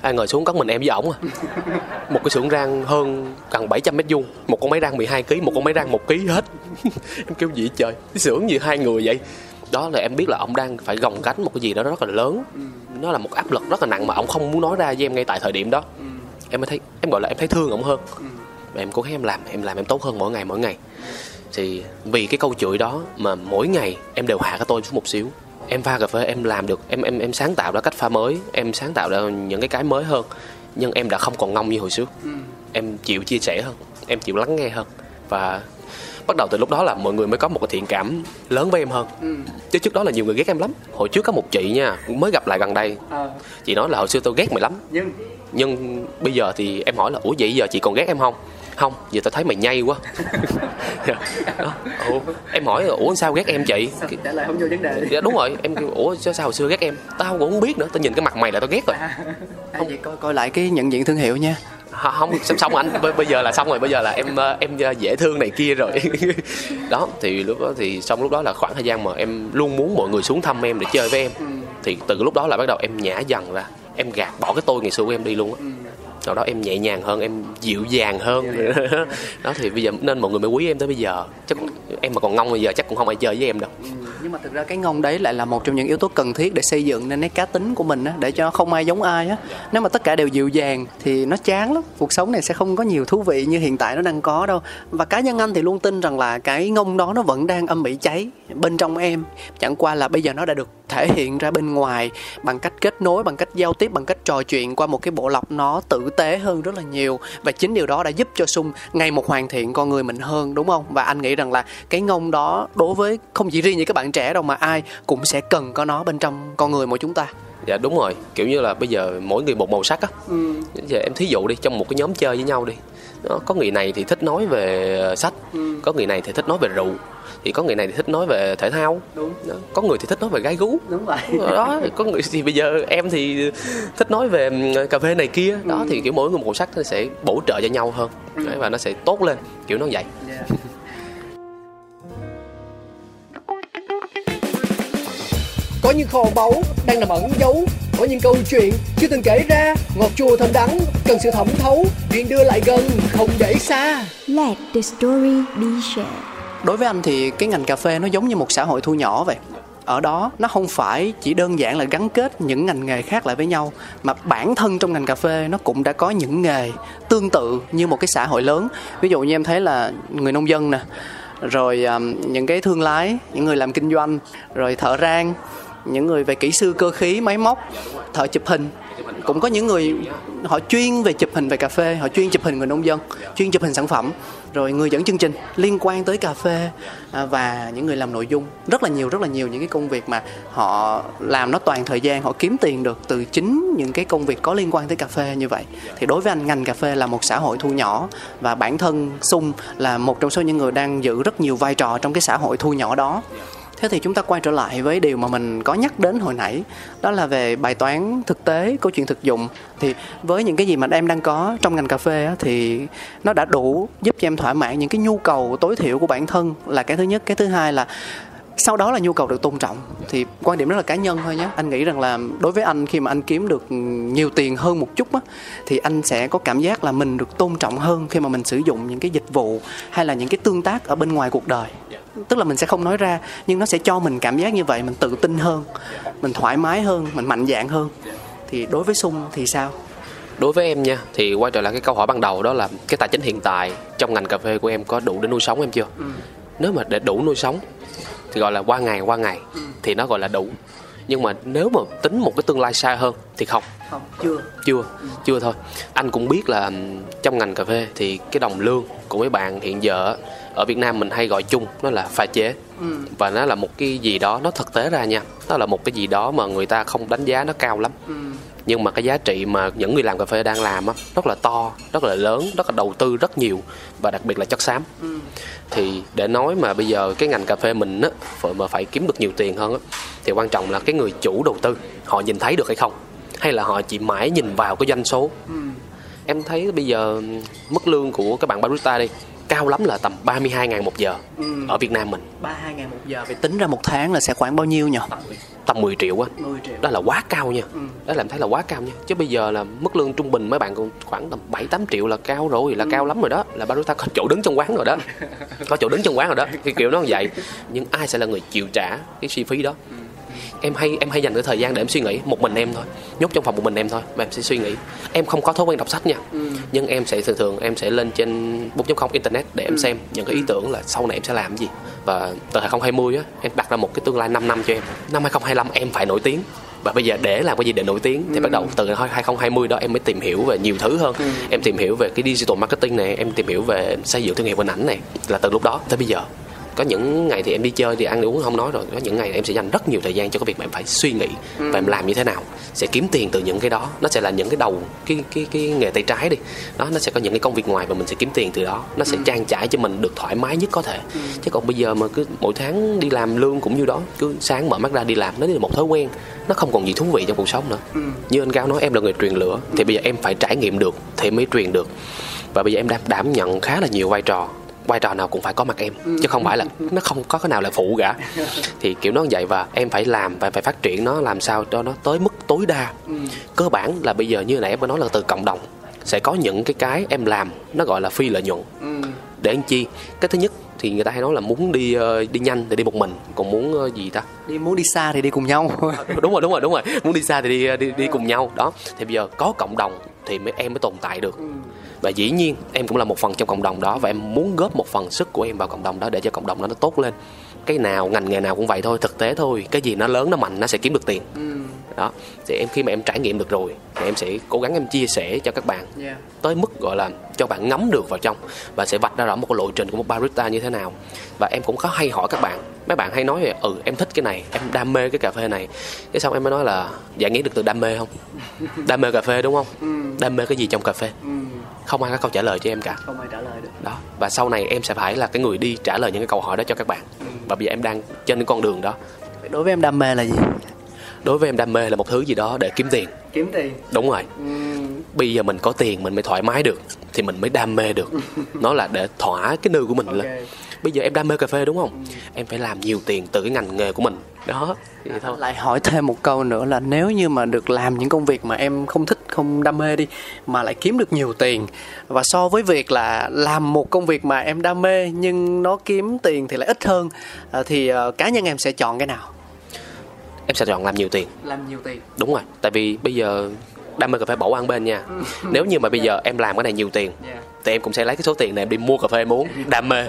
Ai ngờ xuống có mình em với ổng à. [LAUGHS] Một cái xưởng rang hơn gần 700 mét vuông một con máy rang 12 kg một con máy rang một kg hết. [LAUGHS] Em kêu gì trời? Cái xưởng gì hai người vậy đó là em biết là ông đang phải gồng gánh một cái gì đó rất là lớn. Nó là một áp lực rất là nặng mà ông không muốn nói ra với em ngay tại thời điểm đó. Em mới thấy em gọi là em thấy thương ổng hơn. Và em cố gắng em làm em làm em tốt hơn mỗi ngày mỗi ngày. Thì vì cái câu chửi đó mà mỗi ngày em đều hạ cái tôi xuống một xíu. Em pha cà phê em làm được em em em sáng tạo ra cách pha mới em sáng tạo ra những cái cái mới hơn. Nhưng em đã không còn ngông như hồi trước em chịu chia sẻ hơn em chịu lắng nghe hơn. Và bắt đầu từ lúc đó là mọi người mới có một cái thiện cảm lớn với em hơn. Chứ trước đó là nhiều người ghét em lắm. Hồi trước có một chị nha mới gặp lại gần đây. Chị nói là hồi xưa tôi ghét mày lắm. Nhưng? Nhưng bây giờ thì em hỏi là ủa vậy giờ chị còn ghét em không? Không giờ tao thấy mày nhây quá. [LAUGHS] Đó. ủa, em hỏi ủa sao ghét em chị? Trả lời không vô vấn đề? Dạ đúng rồi. Em kêu ủa sao, sao hồi xưa ghét em? Tao cũng không biết nữa tao nhìn cái mặt mày là tao ghét rồi. À, vậy coi coi lại cái nhận diện thương hiệu nha không xong xong anh bây, giờ là xong rồi bây giờ là em ờ, em ờ, dễ thương này kia rồi. [LAUGHS] Đó thì lúc đó thì xong lúc đó là khoảng thời gian mà em luôn muốn mọi người xuống thăm em để chơi với em. Thì từ lúc đó là bắt đầu em nhả dần ra em gạt bỏ cái tôi ngày xưa của em đi luôn á sau đó em nhẹ nhàng hơn em dịu dàng hơn. [LAUGHS] Đó thì bây giờ nên mọi người mới quý em tới bây giờ. Chắc em mà còn ngông bây giờ chắc cũng không ai chơi với em đâu. Nhưng mà thực ra cái ngông đấy lại là một trong những yếu tố cần thiết để xây dựng nên cái cá tính của mình á để cho không ai giống ai á. Nếu mà tất cả đều dịu dàng thì nó chán lắm. Cuộc sống này sẽ không có nhiều thú vị như hiện tại nó đang có đâu. Và cá nhân anh thì luôn tin rằng là cái ngông đó nó vẫn đang âm ỉ cháy bên trong em. Chẳng qua là bây giờ nó đã được thể hiện ra bên ngoài bằng cách kết nối bằng cách giao tiếp bằng cách trò chuyện qua một cái bộ lọc nó tử tế hơn rất là nhiều. Và chính điều đó đã giúp cho sung ngày một hoàn thiện con người mình hơn đúng không? Và anh nghĩ rằng là cái ngông đó đối với không chỉ riêng những các bạn trẻ đâu mà ai cũng sẽ cần có nó bên trong con người của chúng ta. Dạ đúng rồi. Kiểu như là bây giờ mỗi người một màu sắc á. Giờ em thí dụ đi trong một cái nhóm chơi với nhau đi đó, có người này thì thích nói về ờ, sách có người này thì thích nói về rượu thì có người này thì thích nói về thể thao. Đúng. đó. có người thì thích nói về gái gú. Đúng vậy. Đó có người thì bây giờ em thì thích nói về cà phê này kia. Đó thì kiểu mỗi người một màu sắc nó sẽ bổ trợ cho nhau hơn. Đấy, và nó sẽ tốt lên kiểu nó vậy. [LAUGHS] Có những kho báu đang nằm ẩn giấu. Có những câu chuyện chưa từng kể ra. Ngọt chua thơm đắng cần sự thẩm thấu. Chuyện đưa lại gần không để xa. Let the story be shared đối với anh thì cái ngành cà phê nó giống như một xã hội thu nhỏ vậy. Ở đó nó không phải chỉ đơn giản là gắn kết những ngành nghề khác lại với nhau mà bản thân trong ngành cà phê nó cũng đã có những nghề tương tự như một cái xã hội lớn. Ví dụ như em thấy là người nông dân nè rồi um, những cái thương lái những người làm kinh doanh rồi thợ rang những người về kỹ sư cơ khí, máy móc, thợ chụp hình. Cũng có những người họ chuyên về chụp hình về cà phê, họ chuyên chụp hình người nông dân, chuyên chụp hình sản phẩm, rồi người dẫn chương trình liên quan tới cà phê à, và những người làm nội dung. Rất là nhiều, rất là nhiều những cái công việc mà họ làm nó toàn thời gian, họ kiếm tiền được từ chính những cái công việc có liên quan tới cà phê như vậy. Thì đối với anh, ngành cà phê là một xã hội thu nhỏ và bản thân sung là một trong số những người đang giữ rất nhiều vai trò trong cái xã hội thu nhỏ đó thế thì chúng ta quay trở lại với điều mà mình có nhắc đến hồi nãy đó là về bài toán thực tế câu chuyện thực dụng. Thì với những cái gì mà em đang có trong ngành cà phê á, thì nó đã đủ giúp cho em thỏa mãn những cái nhu cầu tối thiểu của bản thân là cái thứ nhất. Cái thứ hai là sau đó là nhu cầu được tôn trọng. Thì quan điểm rất là cá nhân thôi nhé. Anh nghĩ rằng là đối với anh khi mà anh kiếm được nhiều tiền hơn một chút á thì anh sẽ có cảm giác là mình được tôn trọng hơn khi mà mình sử dụng những cái dịch vụ hay là những cái tương tác ở bên ngoài cuộc đời. Dạ tức là mình sẽ không nói ra nhưng nó sẽ cho mình cảm giác như vậy mình tự tin hơn mình thoải mái hơn mình mạnh dạn hơn. Thì đối với sung thì sao? Đối với em nha thì quay trở lại cái câu hỏi ban đầu đó là cái tài chính hiện tại trong ngành cà phê của em có đủ để nuôi sống em chưa? Ừ. nếu mà để đủ nuôi sống thì gọi là qua ngày qua ngày ừ. thì nó gọi là đủ. Nhưng mà nếu mà tính một cái tương lai xa hơn thì không. Không chưa. Chưa ừ. chưa thôi. Anh cũng biết là trong ngành cà phê thì cái đồng lương của mấy bạn hiện giờ ở Việt Nam mình hay gọi chung nó là pha chế ừ. và nó là một cái gì đó nó thực tế ra nha nó là một cái gì đó mà người ta không đánh giá nó cao lắm ừ. nhưng mà cái giá trị mà những người làm cà phê đang làm á rất là to rất là lớn rất là đầu tư rất nhiều và đặc biệt là chất xám ừ. thì để nói mà bây giờ cái ngành cà phê mình á mà phải kiếm được nhiều tiền hơn á thì quan trọng là cái người chủ đầu tư họ nhìn thấy được hay không hay là họ chỉ mãi nhìn vào cái doanh số ừ. em thấy bây giờ mức lương của các bạn barista đi cao lắm là tầm 32 ngàn một giờ ừ. ở Việt Nam mình. 32 ngàn một giờ. Vậy tính ra một tháng là sẽ khoảng bao nhiêu nhỉ? Tầm 10 triệu á. Đó là quá cao nha. Ừ. đó làm thấy là quá cao nha. Chứ bây giờ là mức lương trung bình mấy bạn còn khoảng tầm 7 8 triệu là cao rồi là ừ. cao lắm rồi đó. Là barista có chỗ đứng trong quán rồi đó. [LAUGHS] Có chỗ đứng trong quán rồi đó. Thì kiểu nó như vậy. Nhưng ai sẽ là người chịu trả cái chi phí đó? Ừ em hay em hay dành cái thời gian để em suy nghĩ một mình em thôi nhốt trong phòng một mình em thôi và em sẽ suy nghĩ em không có thói quen đọc sách nha ừ. nhưng em sẽ thường thường em sẽ lên trên 4.0 internet để em ừ. xem những cái ý tưởng là sau này em sẽ làm cái gì và từ 2020 á em đặt ra một cái tương lai 5 năm cho em năm 2025 em phải nổi tiếng và bây giờ để làm cái gì để nổi tiếng thì ừ. bắt đầu từ 2020 đó em mới tìm hiểu về nhiều thứ hơn ừ. em tìm hiểu về cái digital marketing này em tìm hiểu về xây dựng thương hiệu hình ảnh này là từ lúc đó tới bây giờ có những ngày thì em đi chơi thì ăn uống không nói rồi. Có những ngày em sẽ dành rất nhiều thời gian cho cái việc mà em phải suy nghĩ ừ. và em làm như thế nào sẽ kiếm tiền từ những cái đó. Nó sẽ là những cái đầu cái cái cái nghề tay trái đi. Đó nó sẽ có những cái công việc ngoài và mình sẽ kiếm tiền từ đó. Nó sẽ ừ. trang trải cho mình được thoải mái nhất có thể. Ừ. chứ còn bây giờ mà cứ mỗi tháng đi làm lương cũng như đó cứ sáng mở mắt ra đi làm nó là một thói quen. Nó không còn gì thú vị trong cuộc sống nữa. Ừ. như anh cao nói em là người truyền lửa thì bây giờ em phải trải nghiệm được thì mới truyền được. Và bây giờ em đang đảm nhận khá là nhiều vai trò vai trò nào cũng phải có mặt em chứ không phải là nó không có cái nào là phụ cả. Thì kiểu nó vậy và em phải làm và phải phát triển nó làm sao cho nó tới mức tối đa. Cơ bản là bây giờ như nãy em có nói là từ cộng đồng sẽ có những cái cái em làm nó gọi là phi lợi nhuận. Để anh chi? Cái thứ nhất thì người ta hay nói là muốn đi uh, đi nhanh thì đi một mình còn muốn uh, gì ta? Đi muốn đi xa thì đi cùng nhau. [LAUGHS] Đúng rồi đúng rồi đúng rồi. Muốn đi xa thì đi đi, đi cùng nhau. Đó thì bây giờ có cộng đồng thì mới em mới tồn tại được và dĩ nhiên em cũng là một phần trong cộng đồng đó và em muốn góp một phần sức của em vào cộng đồng đó để cho cộng đồng đó nó tốt lên. Cái nào ngành nghề nào cũng vậy thôi thực tế thôi. Cái gì nó lớn nó mạnh nó sẽ kiếm được tiền. Ừ. đó. Thì em khi mà em trải nghiệm được rồi thì em sẽ cố gắng em chia sẻ cho các bạn. Yeah. tới mức gọi là cho bạn ngắm được vào trong và sẽ vạch ra rõ một cái lộ trình của một barista như thế nào. Và em cũng có hay hỏi các bạn mấy bạn hay nói về ừ em thích cái này em đam mê cái cà phê này. Cái xong em mới nói là giải nghĩ được từ đam mê không? Đam mê cà phê đúng không? Ừ. đam mê cái gì trong cà phê? Ừ. Không ai có câu trả lời cho em cả. Không ai trả lời được. Đó. Và sau này em sẽ phải là cái người đi trả lời những cái câu hỏi đó cho các bạn. Ừ. và bây giờ em đang trên cái con đường đó. Đối với em đam mê là gì? Đối với em đam mê là một thứ gì đó để kiếm tiền. Kiếm tiền. Đúng rồi. Ừ. bây giờ mình có tiền mình mới thoải mái được thì mình mới đam mê được. Nó là để thỏa cái nư của mình okay. lên bây giờ em đam mê cà phê đúng không? Em phải làm nhiều tiền từ cái ngành nghề của mình. Đó thì thôi. lại hỏi thêm một câu nữa là nếu như mà được làm những công việc mà em không thích không đam mê đi mà lại kiếm được nhiều tiền và so với việc là làm một công việc mà em đam mê nhưng nó kiếm tiền thì lại ít hơn à, thì uh, cá nhân em sẽ chọn cái nào? Em sẽ chọn làm nhiều tiền. Làm nhiều tiền. Đúng rồi tại vì bây giờ đam mê cà phê bỏ qua bên nha. Ừ. [LAUGHS] nếu như mà bây giờ em làm cái này nhiều tiền yeah. thì em cũng sẽ lấy cái số tiền này em đi mua cà phê em uống [LAUGHS] đam mê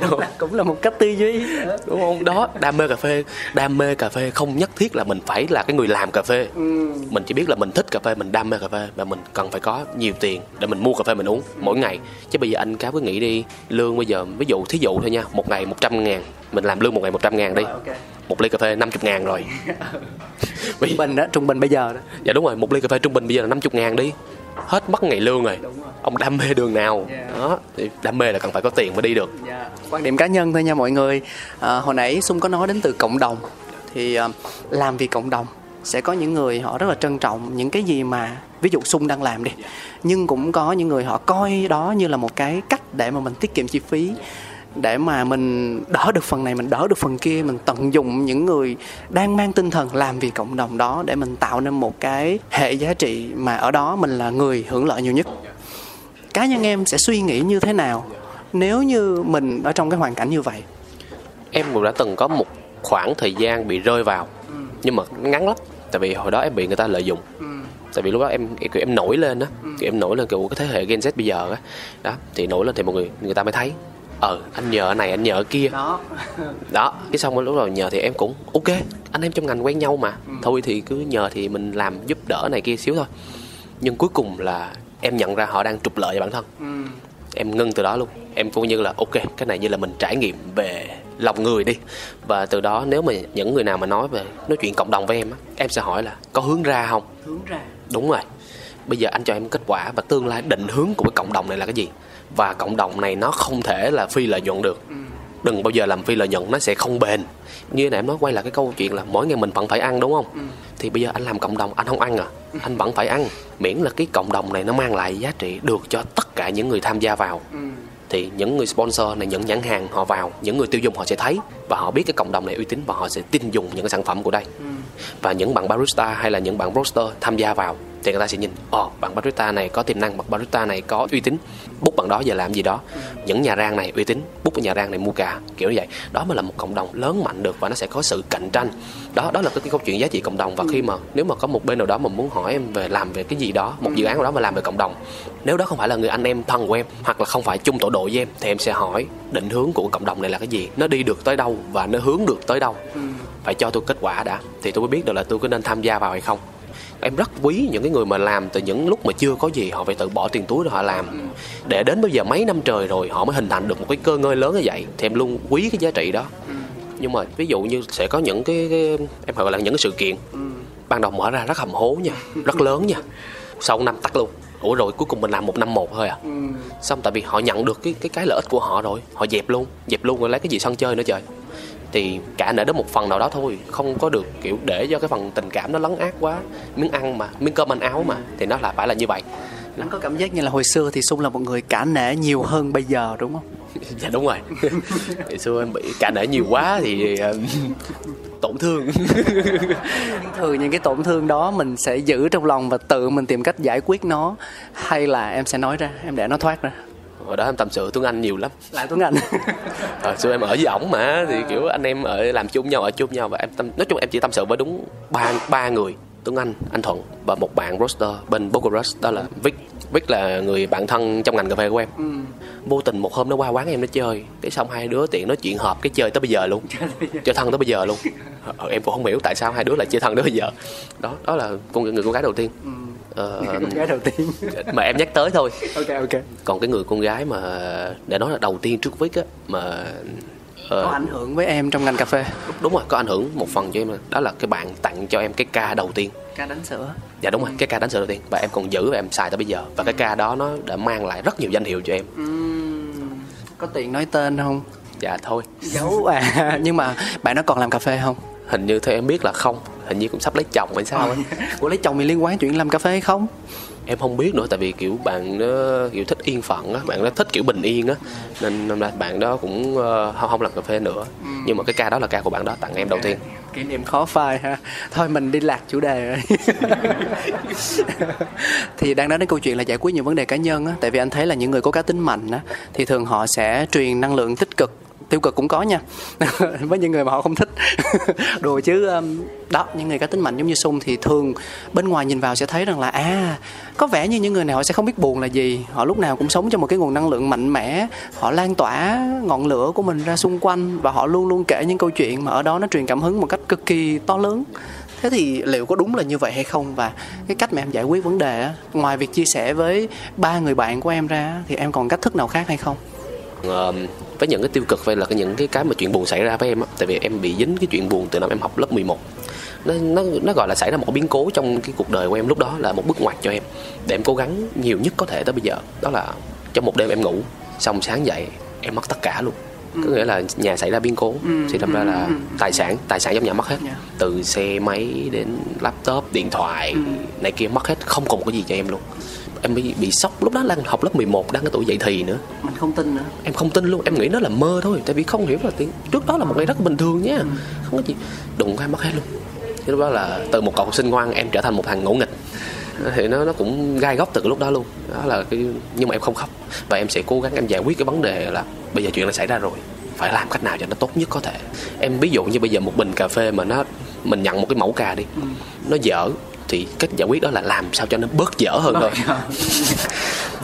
cũng là, cũng là một cách tư duy. Đúng không? Đó đam mê cà phê. Đam mê cà phê không nhất thiết là mình phải là cái người làm cà phê. Ừ. mình chỉ biết là mình thích cà phê mình đam mê cà phê và mình cần phải có nhiều tiền để mình mua cà phê mình uống mỗi ngày. Chứ bây giờ anh cáo cứ nghĩ đi lương bây giờ ví dụ thí dụ thôi nha một ngày 100 ngàn mình làm lương một ngày 100 ngàn đi. Rồi, ok. một ly cà phê 50 ngàn rồi. [LAUGHS] Trung bình đó trung bình bây giờ đó. Dạ đúng rồi một ly cà phê trung bình bây giờ là 50 ngàn đi hết mất ngày lương rồi. Ông đam mê đường nào? Yeah. đó thì đam mê là cần phải có tiền mới đi được. Dạ. quan điểm cá nhân thôi nha mọi người. À, hồi nãy sung có nói đến từ cộng đồng. Thì à, làm vì cộng đồng sẽ có những người họ rất là trân trọng những cái gì mà ví dụ sung đang làm đi. Nhưng cũng có những người họ coi đó như là một cái cách để mà mình tiết kiệm chi phí để mà mình đỡ được phần này mình đỡ được phần kia mình tận dụng những người đang mang tinh thần làm vì cộng đồng đó để mình tạo nên một cái hệ giá trị mà ở đó mình là người hưởng lợi nhiều nhất. Cá nhân em sẽ suy nghĩ như thế nào nếu như mình ở trong cái hoàn cảnh như vậy? Em cũng đã từng có một khoảng thời gian bị rơi vào nhưng mà ngắn lắm tại vì hồi đó em bị người ta lợi dụng. Tại vì lúc đó em kiểu em nổi lên á kiểu em nổi lên kiểu cái thế hệ Gen Z bây giờ á. Đó thì nổi lên thì mọi người người ta mới thấy ờ anh nhờ này anh nhờ kia. Đó. Đó cái xong lúc rồi nhờ thì em cũng ok. Anh em trong ngành quen nhau mà. Thôi thì cứ nhờ thì mình làm giúp đỡ này kia xíu thôi. Nhưng cuối cùng là em nhận ra họ đang trục lợi cho bản thân. Em ngưng từ đó luôn. Em cũng như là ok cái này như là mình trải nghiệm về lòng người đi. Và từ đó nếu mà những người nào mà nói về nói chuyện cộng đồng với em á em sẽ hỏi là có hướng ra không? Hướng ra. Đúng rồi bây giờ anh cho em kết quả và tương lai định hướng của cái cộng đồng này là cái gì? Và cộng đồng này nó không thể là phi lợi nhuận được. Đừng bao giờ làm phi lợi nhuận nó sẽ không bền. Như nãy em nói quay lại cái câu chuyện là mỗi ngày mình vẫn phải ăn đúng không? Thì bây giờ anh làm cộng đồng anh không ăn à? Anh vẫn phải ăn. Miễn là cái cộng đồng này nó mang lại giá trị được cho tất cả những người tham gia vào. Thì những người sponsor này những nhãn hàng họ vào những người tiêu dùng họ sẽ thấy và họ biết cái cộng đồng này uy tín và họ sẽ tin dùng những cái sản phẩm của đây và những bạn barista hay là những bạn roaster tham gia vào thì người ta sẽ nhìn ồ bạn barista này có tiềm năng bạn barista này có uy tín bút bạn đó giờ làm gì đó. Những nhà rang này uy tín bút cái nhà rang này mua cả kiểu như vậy. Đó mới là một cộng đồng lớn mạnh được và nó sẽ có sự cạnh tranh. Đó đó là cái, cái câu chuyện giá trị cộng đồng và khi mà nếu mà có một bên nào đó mà muốn hỏi em về làm về cái gì đó một dự án nào đó mà làm về cộng đồng nếu đó không phải là người anh em thân của em hoặc là không phải chung tổ đội với em thì em sẽ hỏi định hướng của cộng đồng này là cái gì? Nó đi được tới đâu và nó hướng được tới đâu phải cho tôi kết quả đã. Thì tôi mới biết được là tôi có nên tham gia vào hay không. Em rất quý những cái người mà làm từ những lúc mà chưa có gì họ phải tự bỏ tiền túi để họ làm. Để đến bây giờ mấy năm trời rồi họ mới hình thành được một cái cơ ngơi lớn như vậy thì em luôn quý cái giá trị đó. Nhưng mà ví dụ như sẽ có những cái, cái em gọi là những cái sự kiện ban đầu mở ra rất hầm hố nha rất lớn nha. Sau năm tắt luôn. Ủa rồi cuối cùng mình làm một năm một thôi à. Xong tại vì họ nhận được cái cái cái lợi ích của họ rồi họ dẹp luôn dẹp luôn rồi lấy cái gì sân chơi nữa trời thì cả nể đến một phần nào đó thôi. Không có được kiểu để cho cái phần tình cảm nó lấn át quá. Miếng ăn mà miếng cơm ăn áo mà thì nó là phải là như vậy. Anh có cảm giác như là hồi xưa thì sung là một người cả nể nhiều hơn bây giờ đúng không? [LAUGHS] Dạ đúng rồi. Hồi xưa em bị cả nể nhiều quá thì ờ, tổn thương. [LAUGHS] Thường những cái tổn thương đó mình sẽ giữ trong lòng và tự mình tìm cách giải quyết nó hay là em sẽ nói ra em để nó thoát ra hồi đó em tâm sự tuấn anh nhiều lắm. Lại tuấn anh. Hồi [LAUGHS] xưa em ở với ổng mà thì kiểu anh em ở làm chung nhau ở chung nhau và em tâm nói chung em chỉ tâm sự với đúng ba ba người Tuấn Anh, anh Thuận và một bạn roaster bên Bogorush đó là Vic. Vic là người bạn thân trong ngành cà phê của em. Vô tình một hôm nó qua quán em nó chơi cái xong hai đứa tiện nói chuyện hợp cái chơi tới bây giờ luôn. Chơi thân tới bây giờ luôn. Ờ, em cũng không hiểu tại sao hai đứa lại chơi thân tới bây giờ. Đó đó là con người con gái đầu tiên Ờ, con gái đầu tiên. [LAUGHS] mà em nhắc tới thôi. Ok ok. Còn cái người con gái mà để nói là đầu tiên trước Vic á mà ờ, có ảnh hưởng với em trong ngành cà phê. Đúng rồi có ảnh hưởng một phần cho em đó là cái bạn tặng cho em cái ca đầu tiên. Ca đánh sữa. Dạ đúng rồi cái ca đánh sữa đầu tiên. Và em còn giữ và em xài tới bây giờ. Và cái ca đó nó đã mang lại rất nhiều danh hiệu cho em. Có tiện nói tên không? Dạ thôi. Giấu à. [LAUGHS] Nhưng mà bạn nó còn làm cà phê không? Hình như theo em biết là không hình như cũng sắp lấy chồng hay sao ấy Ủa lấy chồng thì liên quan chuyện làm cà phê hay không? Em không biết nữa tại vì kiểu bạn nó kiểu thích yên phận á bạn nó thích kiểu bình yên á. Nên nên là bạn đó cũng ờ, không không làm cà phê nữa. Nhưng mà cái ca đó là ca của bạn đó tặng em đầu tiên. Kỷ niệm khó phai ha. Thôi mình đi lạc chủ đề rồi. [LAUGHS] Thì đang nói đến câu chuyện là giải quyết những vấn đề cá nhân á. Tại vì anh thấy là những người có cá tính mạnh á thì thường họ sẽ truyền năng lượng tích cực tiêu cực cũng có nha. [LAUGHS] Với những người mà họ không thích [LAUGHS] đùa chứ um, đó, những người cá tính mạnh giống như sung thì thường bên ngoài nhìn vào sẽ thấy rằng là à có vẻ như những người này họ sẽ không biết buồn là gì. Họ lúc nào cũng sống trong một cái nguồn năng lượng mạnh mẽ. Họ lan tỏa ngọn lửa của mình ra xung quanh và họ luôn luôn kể những câu chuyện mà ở đó nó truyền cảm hứng một cách cực kỳ to lớn. Thế thì liệu có đúng là như vậy hay không? Và cái cách mà em giải quyết vấn đề á, ngoài việc chia sẻ với ba người bạn của em ra thì em còn cách thức nào khác hay không? Với những cái tiêu cực hay là cái những cái cái mà chuyện buồn xảy ra với em á. Tại vì em bị dính cái chuyện buồn từ năm em học lớp 11 nó nó nó gọi là xảy ra một biến cố trong cái cuộc đời của em lúc đó là một bước ngoặt cho em. Để em cố gắng nhiều nhất có thể tới bây giờ. Đó là trong một đêm em ngủ xong sáng dậy em mất tất cả luôn. Có nghĩa là nhà xảy ra biến cố thì đâm ra là tài sản tài sản trong nhà mất hết. Dạ. từ xe máy đến laptop điện thoại này kia mất hết không còn một cái gì cho em luôn em bị bị sốc. Lúc đó đang học lớp 11 đang cái tuổi dậy thì nữa. Mình không tin nữa. Em không tin luôn. Em nghĩ nó là mơ thôi tại vì không hiểu là tiếng trước đó là một ngày rất bình thường nhé không có gì. Đụng cái mất hết luôn. Thế lúc đó là từ một cậu học sinh ngoan em trở thành một thằng ngỗ nghịch. Thì nó nó cũng gai góc từ lúc đó luôn. Đó là cái nhưng mà em không khóc. Và em sẽ cố gắng em giải quyết cái vấn đề là bây giờ chuyện đã xảy ra rồi. Phải làm cách nào cho nó tốt nhất có thể. Em ví dụ như bây giờ một bình cà phê mà nó mình nhận một cái mẫu cà đi. Nó dở thì cách giải quyết đó là làm sao cho nó bớt dở hơn thôi. [LAUGHS]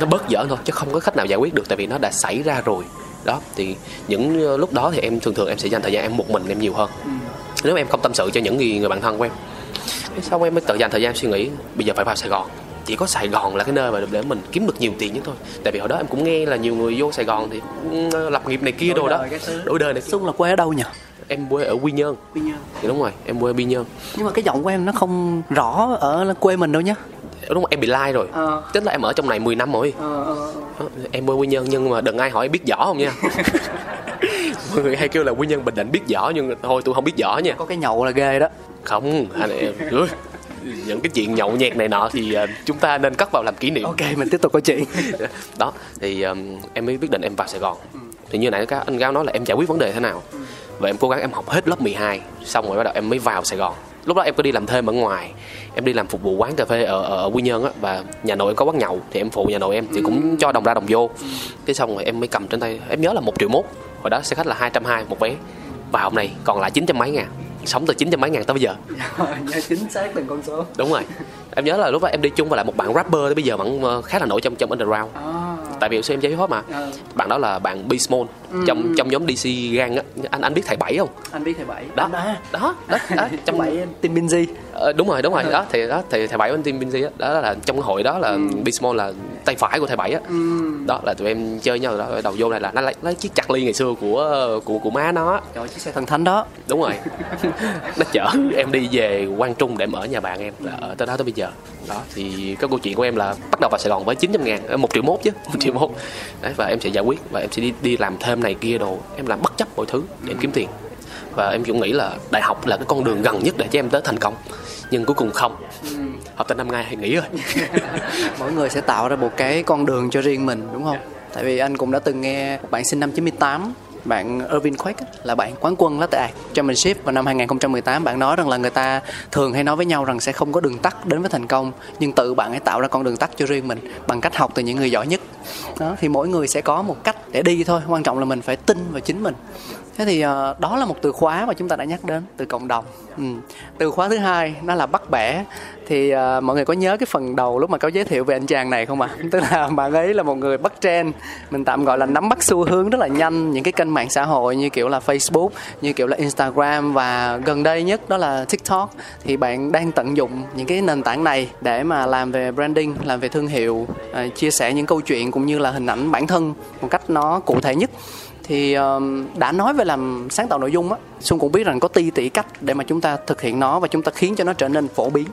nó bớt dở thôi chứ không có cách nào giải quyết được tại vì nó đã xảy ra rồi. Đó thì những ờ, lúc đó thì em thường thường em sẽ dành thời gian em một mình em nhiều hơn. Nếu em không tâm sự cho những người, người bạn thân của em sau em mới tự dành thời gian suy nghĩ bây giờ phải vào sài gòn chỉ có sài gòn là cái nơi mà để mình kiếm được nhiều tiền nhất thôi. Tại vì hồi đó em cũng nghe là nhiều người vô sài gòn thì ừ, lập nghiệp này kia đồ đó. đổi đời này. Xuân là quê ở đâu nhỉ? Em quê ở quy nhơn. Quy Nhơn. Thì đúng rồi em quê ở quy nhơn. Nhưng mà cái giọng của em nó không rõ ở quê mình đâu nhá. Đúng rồi em bị lai rồi. Ờ. tức là em ở trong này 10 năm rồi. Đó, em quê quy nhơn nhưng mà đừng ai hỏi biết võ không nha. [LAUGHS] Mọi người hay kêu là quy nhơn bình định biết võ nhưng thôi tôi không biết võ nha. Có cái nhậu là ghê đó. Không anh em những cái chuyện nhậu nhẹt này nọ thì ờ, chúng ta nên cất vào làm kỷ niệm. Ok mình tiếp tục câu chuyện. [LAUGHS] Đó thì um, em mới quyết định em vào Sài Gòn. Thì như nãy các anh Gao nói là em giải quyết vấn đề thế nào. Và em cố gắng em học hết lớp 12 xong rồi bắt đầu em mới vào Sài Gòn. Lúc đó em có đi làm thêm ở ngoài em đi làm phục vụ quán cà phê ở, ở, ở Quy Nhơn á và nhà nội em có quán nhậu thì em phụ nhà nội em thì cũng cho đồng ra đồng vô. Cái xong rồi em mới cầm trên tay em nhớ là một triệu mốt. Hồi đó xe khách là hai trăm hai một vé. Và hôm nay còn lại chín trăm mấy ngàn sống từ chín trăm mấy ngàn tới bây giờ. [LAUGHS] Nhớ chính xác từng con số. Đúng rồi. Em nhớ là lúc đó em đi chung với lại một bạn rapper tới bây giờ vẫn ờ, khá là nổi trong trong underground. Tại vì xưa em chơi hip hop mà. Ờ. bạn đó là bạn Beast Mode trong trong nhóm DC gang á. Anh anh biết thầy bảy không? Anh biết thầy bảy. Đó. À, đó. Đó, đó trong bảy team Binzy Ờ, đúng rồi đúng rồi. Đó thì đó thì thầy bảy bên team Binzy á đó là trong cái hội đó là Beast Mode là tay phải của thầy bảy á. Đó là tụi em chơi nhau đó đầu vô này là nó lấy, lấy chiếc chặt ly ngày xưa của của của má nó trời chiếc xe thần thánh đó. Đúng rồi. [LAUGHS] Nó chở em đi về Quang Trung để em ở nhà bạn em là ở tới đó tới bây giờ. Đó thì cái câu chuyện của em là bắt đầu vào Sài Gòn với 900 ngàn ờ, một triệu mốt chứ một triệu mốt. Đấy và em sẽ giải quyết và em sẽ đi đi làm thêm này kia đồ. Em làm bất chấp mọi thứ để em kiếm tiền và em cũng nghĩ là đại học là cái con đường gần nhất để cho em tới thành công. Nhưng cuối cùng không. Học tới năm ngày thì nghỉ rồi. [LAUGHS] Mỗi người sẽ tạo ra một cái con đường cho riêng mình đúng không? Tại vì anh cũng đã từng nghe một bạn sinh năm 98 bạn Irvin Quake á, là bạn quán quân Latte Art Championship. Vào năm 2018 bạn nói rằng là người ta thường hay nói với nhau rằng sẽ không có đường tắt đến với thành công nhưng tự bạn hãy tạo ra con đường tắt cho riêng mình bằng cách học từ những người giỏi nhất. Đó thì mỗi người sẽ có một cách để đi thôi. Quan trọng là mình phải tin vào chính mình thế thì uh, đó là một từ khóa mà chúng ta đã nhắc đến từ cộng đồng. Ừ. từ khóa thứ hai nó là bắt bẻ. Thì uh, mọi người có nhớ cái phần đầu lúc mà có giới thiệu về anh chàng này không ạ? [LAUGHS] Tức là bạn ấy là một người bắt trend. Mình tạm gọi là nắm bắt xu hướng rất là nhanh. Những cái kênh mạng xã hội như kiểu là Facebook như kiểu là Instagram và gần đây nhất đó là TikTok. Thì bạn đang tận dụng những cái nền tảng này để mà làm về branding làm về thương hiệu uh, chia sẻ những câu chuyện cũng như là hình ảnh bản thân một cách nó cụ thể nhất thì đã nói về làm sáng tạo nội dung á xuân cũng biết rằng có ti tỷ cách để mà chúng ta thực hiện nó và chúng ta khiến cho nó trở nên phổ biến.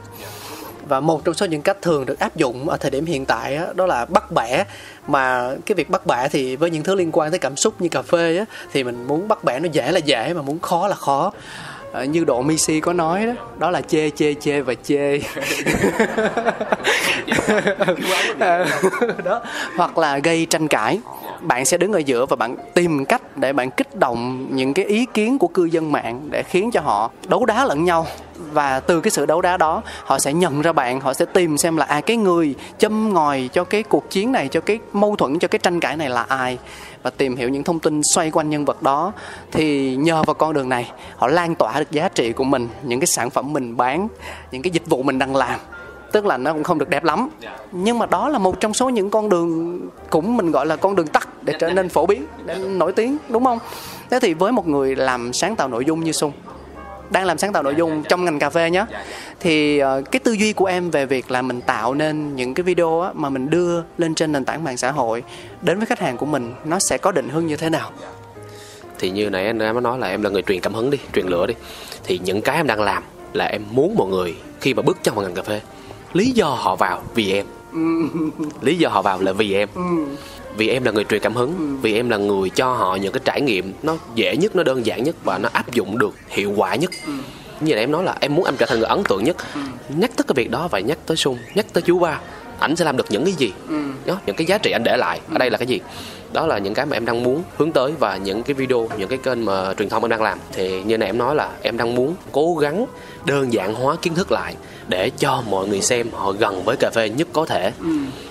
Và một trong số những cách thường được áp dụng ở thời điểm hiện tại á, đó là bắt bẻ. Mà cái việc bắt bẻ thì với những thứ liên quan tới cảm xúc như cà phê á, thì mình muốn bắt bẻ nó dễ là dễ mà muốn khó là khó. Ờ, như độ Missy có nói đó đó là chê chê chê và chê. [LAUGHS] [LAUGHS] Đó hoặc là gây tranh cãi bạn sẽ đứng ở giữa và bạn tìm cách để bạn kích động những cái ý kiến của cư dân mạng để khiến cho họ đấu đá lẫn nhau. Và từ cái sự đấu đá đó, họ sẽ nhận ra bạn, họ sẽ tìm xem là à cái người châm ngòi cho cái cuộc chiến này, cho cái mâu thuẫn, cho cái tranh cãi này là ai? Và tìm hiểu những thông tin xoay quanh nhân vật đó, thì nhờ vào con đường này, họ lan tỏa được giá trị của mình, những cái sản phẩm mình bán, những cái dịch vụ mình đang làm tức là nó cũng không được đẹp lắm. Nhưng mà đó là một trong số những con đường cũng mình gọi là con đường tắt để trở nên phổ biến để nổi tiếng đúng không? Thế thì với một người làm sáng tạo nội dung như sung đang làm sáng tạo nội dung trong ngành cà phê nhé thì uh, cái tư duy của em về việc là mình tạo nên những cái video mà mình đưa lên trên nền tảng mạng xã hội đến với khách hàng của mình nó sẽ có định hướng như thế nào? Thì như nãy anh đã nói là em là người truyền cảm hứng đi truyền lửa đi. Thì những cái em đang làm là em muốn mọi người khi mà bước chân vào ngành cà phê lý do họ vào vì em. [LAUGHS] Lý do họ vào là vì em. Vì em là người truyền cảm hứng vì em là người cho họ những cái trải nghiệm nó dễ nhất nó đơn giản nhất và nó áp dụng được hiệu quả nhất. Như là em nói là em muốn em trở thành người ấn tượng nhất. Nhắc tới cái việc đó và nhắc tới sung nhắc tới chú ba ảnh sẽ làm được những cái gì? Đó những cái giá trị anh để lại ở đây là cái gì đó là những cái mà em đang muốn hướng tới và những cái video những cái kênh mà truyền thông em đang làm. Thì như này em nói là em đang muốn cố gắng đơn giản hóa kiến thức lại để cho mọi người xem họ gần với cà phê nhất có thể. Ừ.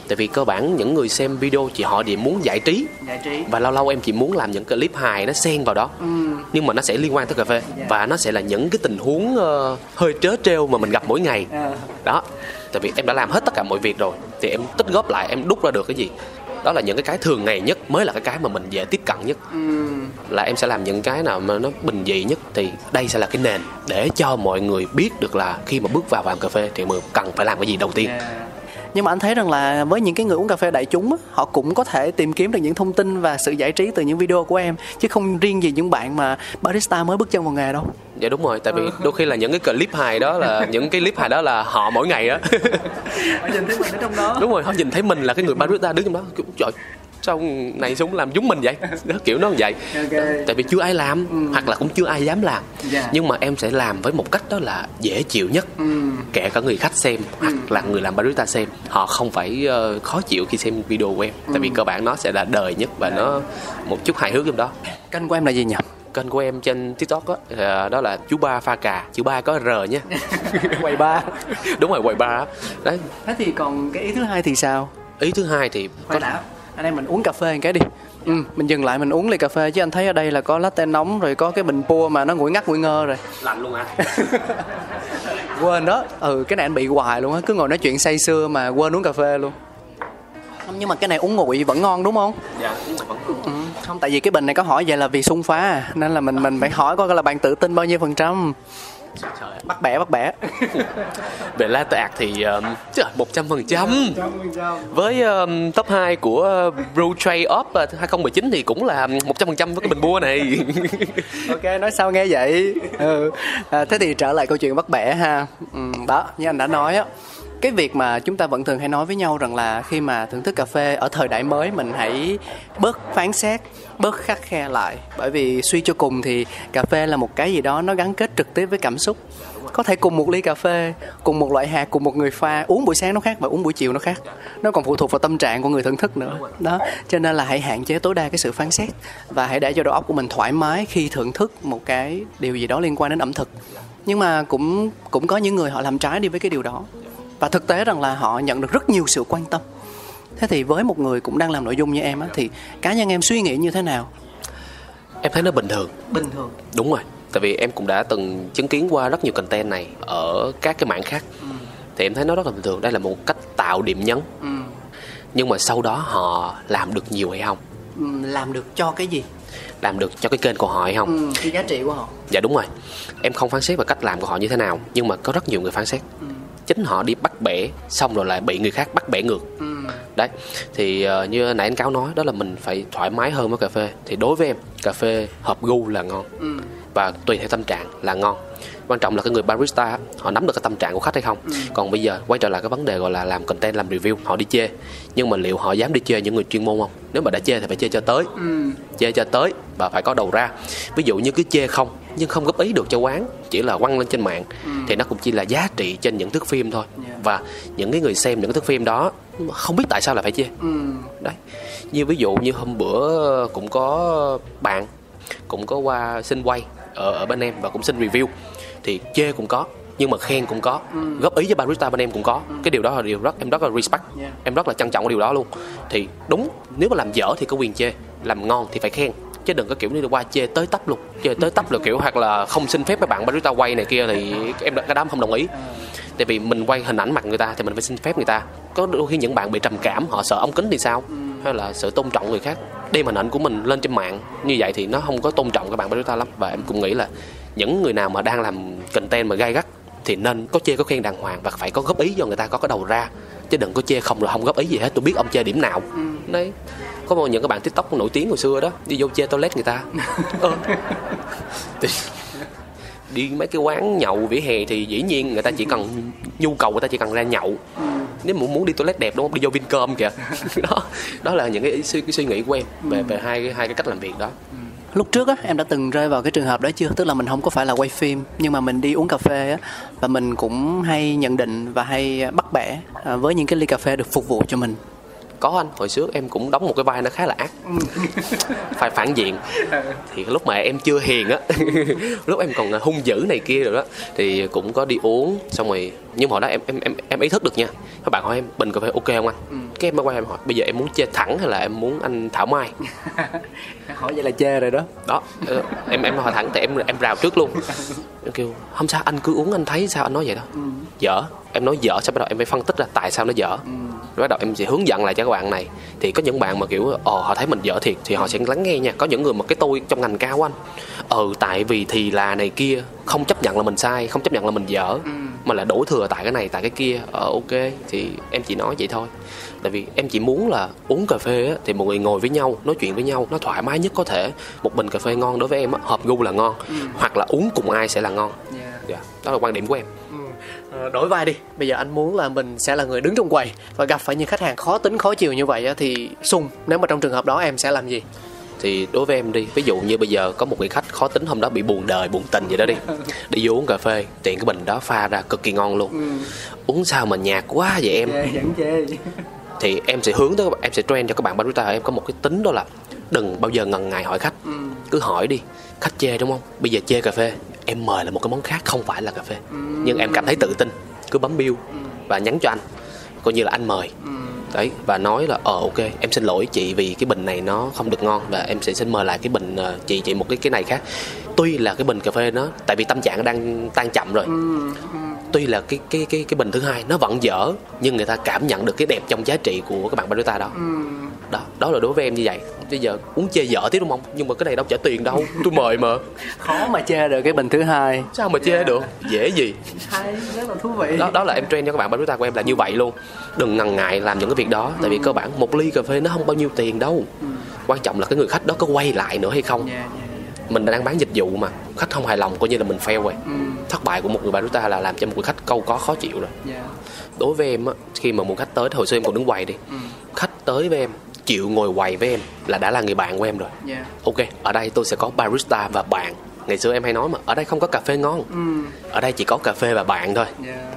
tại vì cơ bản những người xem video chỉ họ chỉ muốn giải trí. Giải trí. Và lâu lâu em chỉ muốn làm những clip hài nó xen vào đó. Ừ. nhưng mà nó sẽ liên quan tới cà phê. Yeah. và nó sẽ là những cái tình huống uh, hơi trớ trêu mà mình gặp mỗi ngày. Yeah. đó. Tại vì em đã làm hết tất cả mọi việc rồi. Thì em tích góp lại em đúc ra được cái gì đó là những cái cái thường ngày nhất mới là cái cái mà mình dễ tiếp cận nhất. Ừ. là em sẽ làm những cái nào mà nó bình dị nhất thì đây sẽ là cái nền để cho mọi người biết được là khi mà bước vào làm cà phê thì mình cần phải làm cái gì đầu tiên. Yeah. Nhưng mà anh thấy rằng là với những cái người uống cà phê đại chúng họ cũng có thể tìm kiếm được những thông tin và sự giải trí từ những video của em chứ không riêng gì những bạn mà barista mới bước chân vào nghề đâu dạ đúng rồi tại vì ừ. đôi khi là những cái clip hài đó là [LAUGHS] những cái clip hài đó là họ mỗi ngày á họ nhìn thấy mình ở trong đó đúng rồi họ nhìn thấy mình là cái người barista đứng trong đó trời sao này súng làm giống mình vậy đó kiểu nó vậy okay. tại vì chưa ai làm ừ. hoặc là cũng chưa ai dám làm yeah. Dạ. nhưng mà em sẽ làm với một cách đó là dễ chịu nhất ừ. kể cả người khách xem ừ. hoặc là người làm barista xem họ không phải uh, khó chịu khi xem video của em ừ. tại vì cơ bản nó sẽ là đời nhất và nó một chút hài hước trong đó kênh của em là gì nhỉ kênh của em trên tiktok đó, ờ, đó là chú ba pha cà. Chú ba có r nhé. [LAUGHS] Quầy ba. [LAUGHS] Đúng rồi quầy ba. Đấy. Thế thì còn cái ý thứ hai thì sao? Ý thứ hai thì có... đã. Anh em mình uống cà phê một cái đi. Ừ, mình dừng lại mình uống ly cà phê chứ anh thấy ở đây là có latte nóng rồi có cái bình pua mà nó nguội ngắt nguội ngơ rồi. Lạnh luôn à [LAUGHS] quên đó. Ừ cái này anh bị hoài luôn á. Cứ ngồi nói chuyện say sưa mà quên uống cà phê luôn. Không nhưng mà cái này uống nguội vẫn ngon đúng không? Dạ vẫn ừ, không tại vì cái bình này có hỏi vậy là vì sung phá à, nên là mình mình phải hỏi coi là bạn tự tin bao nhiêu phần trăm. Bắt bẻ bắt bẻ. [LAUGHS] Về la tạc thì một trăm phần trăm. với um, top 2 của Brew Trade Up 2019 thì cũng là một trăm phần trăm với cái bình bua này. [LAUGHS] Ok nói sao nghe vậy? Ừ. à, thế thì trở lại câu chuyện bắt bẻ ha. Ừ, đó như anh đã nói á cái việc mà chúng ta vẫn thường hay nói với nhau rằng là khi mà thưởng thức cà phê ở thời đại mới, mình hãy bớt phán xét, bớt khắc khe lại. Bởi vì suy cho cùng thì cà phê là một cái gì đó nó gắn kết trực tiếp với cảm xúc. Có thể cùng một ly cà phê, cùng một loại hạt, cùng một người pha, uống buổi sáng nó khác và uống buổi chiều nó khác. Nó còn phụ thuộc vào tâm trạng của người thưởng thức nữa. Đó, cho nên là hãy hạn chế tối đa cái sự phán xét và hãy để cho đầu óc của mình thoải mái khi thưởng thức một cái điều gì đó liên quan đến ẩm thực. Nhưng mà cũng cũng có những người họ làm trái đi với cái điều đó và thực tế rằng là họ nhận được rất nhiều sự quan tâm. Thế thì với một người cũng đang làm nội dung như em á thì cá nhân em suy nghĩ như thế nào? Em thấy nó bình thường. Bình thường. Đúng rồi. Tại vì em cũng đã từng chứng kiến qua rất nhiều content này ở các cái mạng khác. Ừ. thì em thấy nó rất là bình thường. Đây là một cách tạo điểm nhấn. Ừ. nhưng mà sau đó họ làm được nhiều hay không? Ừ, làm được cho cái gì? Làm được cho cái kênh của họ hay không? Ừ, cái giá trị của họ. Dạ đúng rồi. Em không phán xét về cách làm của họ như thế nào nhưng mà có rất nhiều người phán xét. Ừ chính họ đi bắt bẻ xong rồi lại bị người khác bắt bẻ ngược. Ừ. đấy thì uh, như nãy anh cáo nói đó là mình phải thoải mái hơn với cà phê. Thì đối với em cà phê hợp gu là ngon ừ. và tùy theo tâm trạng là ngon. Quan trọng là cái người barista họ nắm được cái tâm trạng của khách hay không. Còn bây giờ quay trở lại cái vấn đề gọi là làm content làm review họ đi chê. Nhưng mà liệu họ dám đi chê những người chuyên môn không? Nếu mà đã chê thì phải chê cho tới. Chê cho tới và phải có đầu ra. Ví dụ như cứ chê không nhưng không góp ý được cho quán chỉ là quăng lên trên mạng. Thì nó cũng chỉ là giá trị trên những thước phim thôi. Và những cái người xem những cái thước phim đó không biết tại sao lại phải chê. Đấy. Như ví dụ như hôm bữa cũng có bạn cũng có qua xin quay ở, ở bên em và cũng xin review. Thì chê cũng có nhưng mà khen cũng có. Góp ý cho barista bên em cũng có. Cái điều đó là điều rất em rất là respect. Yeah. em rất là trân trọng cái điều đó luôn. Thì đúng nếu mà làm dở thì có quyền chê làm ngon thì phải khen chứ đừng có kiểu như là qua chê tới tấp luôn chê tới tấp là kiểu hoặc là không xin phép mấy bạn barista quay này kia thì em cái đám không đồng ý. Tại vì mình quay hình ảnh mặt người ta thì mình phải xin phép người ta. Có đôi khi những bạn bị trầm cảm, họ sợ ống kính thì sao? Hay là sự tôn trọng người khác? Đem hình ảnh của mình lên trên mạng, như vậy thì nó không có tôn trọng các bạn barista lắm. Và em cũng nghĩ là những người nào mà đang làm content mà gai gắt thì nên có chê có khen đàng hoàng và phải có góp ý cho người ta có cái đầu ra chứ đừng có chê không là không góp ý gì hết. Tôi biết ông chê điểm nào. Đấy. Có một những cái bạn tiktok nổi tiếng hồi xưa đó đi vô chê toilet người ta. [LAUGHS] Ờ. Đi mấy cái quán nhậu vỉa hè thì dĩ nhiên người ta chỉ cần nhu cầu người ta chỉ cần ra nhậu. Nếu mà muốn đi toilet đẹp đúng không? Đi vô vincom kìa. [LAUGHS] Đó. Đó là những cái suy, cái suy nghĩ của em về về hai cái hai cái cách làm việc đó lúc trước á em đã từng rơi vào cái trường hợp đó chưa? Tức là mình không có phải là quay phim nhưng mà mình đi uống cà phê á và mình cũng hay nhận định và hay bắt bẻ à, với những cái ly cà phê được phục vụ cho mình. Có anh hồi trước em cũng đóng một cái vai nó khá là ác. [LAUGHS] Phải phản diện. Thì lúc mà em chưa hiền á [LAUGHS] lúc em còn hung dữ này kia rồi đó thì cũng có đi uống xong rồi nhưng mà hồi đó em em em em ý thức được nha. Các bạn hỏi em bình cà phê ok không anh? Cái em mới quay em hỏi bây giờ em muốn chê thẳng hay là em muốn anh thảo mai? [LAUGHS] Hỏi vậy là chê rồi đó. Đó ờ, em em hỏi thẳng thì em em rào trước luôn. Em kêu không sao anh cứ uống anh thấy sao anh nói vậy đó. Dở. Em nói dở xong bắt đầu em phải phân tích ra tại sao nó dở. Rồi bắt đầu em sẽ hướng dẫn lại cho các bạn này. Thì có những bạn mà kiểu ồ họ thấy mình dở thiệt thì họ sẽ lắng nghe nha. Có những người mà cái tôi trong ngành cao anh. Ừ tại vì thì là này kia không chấp nhận là mình sai không chấp nhận là mình dở mà là đổ thừa tại cái này tại cái kia ờ ok thì em chỉ nói vậy thôi. Tại vì em chỉ muốn là uống cà phê á, thì mọi người ngồi với nhau nói chuyện với nhau nó thoải mái nhất có thể. Một bình cà phê ngon đối với em á, hợp gu là ngon hoặc là uống cùng ai sẽ là ngon. Dạ. Đó là quan điểm của em. Ờ, đổi vai đi. Bây giờ anh muốn là mình sẽ là người đứng trong quầy và gặp phải những khách hàng khó tính khó chịu như vậy á, thì sung nếu mà trong trường hợp đó em sẽ làm gì thì đối với em đi ví dụ như bây giờ có một người khách khó tính hôm đó bị buồn đời buồn tình gì đó đi đi vô uống cà phê tiện cái bình đó pha ra cực kỳ ngon luôn. Uống sao mà nhạt quá vậy em? Chê thì em sẽ hướng tới em sẽ train cho các bạn barista em có một cái tính đó là đừng bao giờ ngần ngại hỏi khách. Cứ hỏi đi khách chê đúng không? Bây giờ chê cà phê em mời là một cái món khác không phải là cà phê. Nhưng em cảm thấy tự tin cứ bấm bill và nhắn cho anh coi như là anh mời đấy và nói là ờ ok em xin lỗi chị vì cái bình này nó không được ngon và em sẽ xin mời lại cái bình ờ, chị chị một cái cái này khác. Tuy là cái bình cà phê nó tại vì tâm trạng đang tan chậm rồi. Tuy là cái cái cái cái bình thứ hai nó vẫn dở nhưng người ta cảm nhận được cái đẹp trong giá trị của các bạn barista đó. Đó đó là đối với em như vậy. Bây giờ uống chê dở tiếp đúng không? Nhưng mà cái này đâu trả tiền đâu. Tôi mời mà. Khó mà chê được cái bình thứ hai. Sao mà chê được? Dễ gì? Hay rất là thú vị. Đó đó là em train cho các bạn. Barista của em là như vậy luôn. Đừng ngần ngại làm những cái việc đó. Tại vì cơ bản một ly cà phê nó không bao nhiêu tiền đâu. Quan trọng là cái người khách đó có quay lại nữa hay không. Mình đang bán dịch vụ mà. Khách không hài lòng coi như là mình fail rồi. Thất bại của một người barista là làm cho một người khách câu có khó chịu rồi. Đối với em á khi mà một khách tới hồi xưa em còn đứng quầy đi. Khách tới với em chịu ngồi quầy với em là đã là người bạn của em rồi. Ok ở đây tôi sẽ có barista và bạn. Ngày xưa em hay nói mà ở đây không có cà phê ngon. Ở đây chỉ có cà phê và bạn thôi.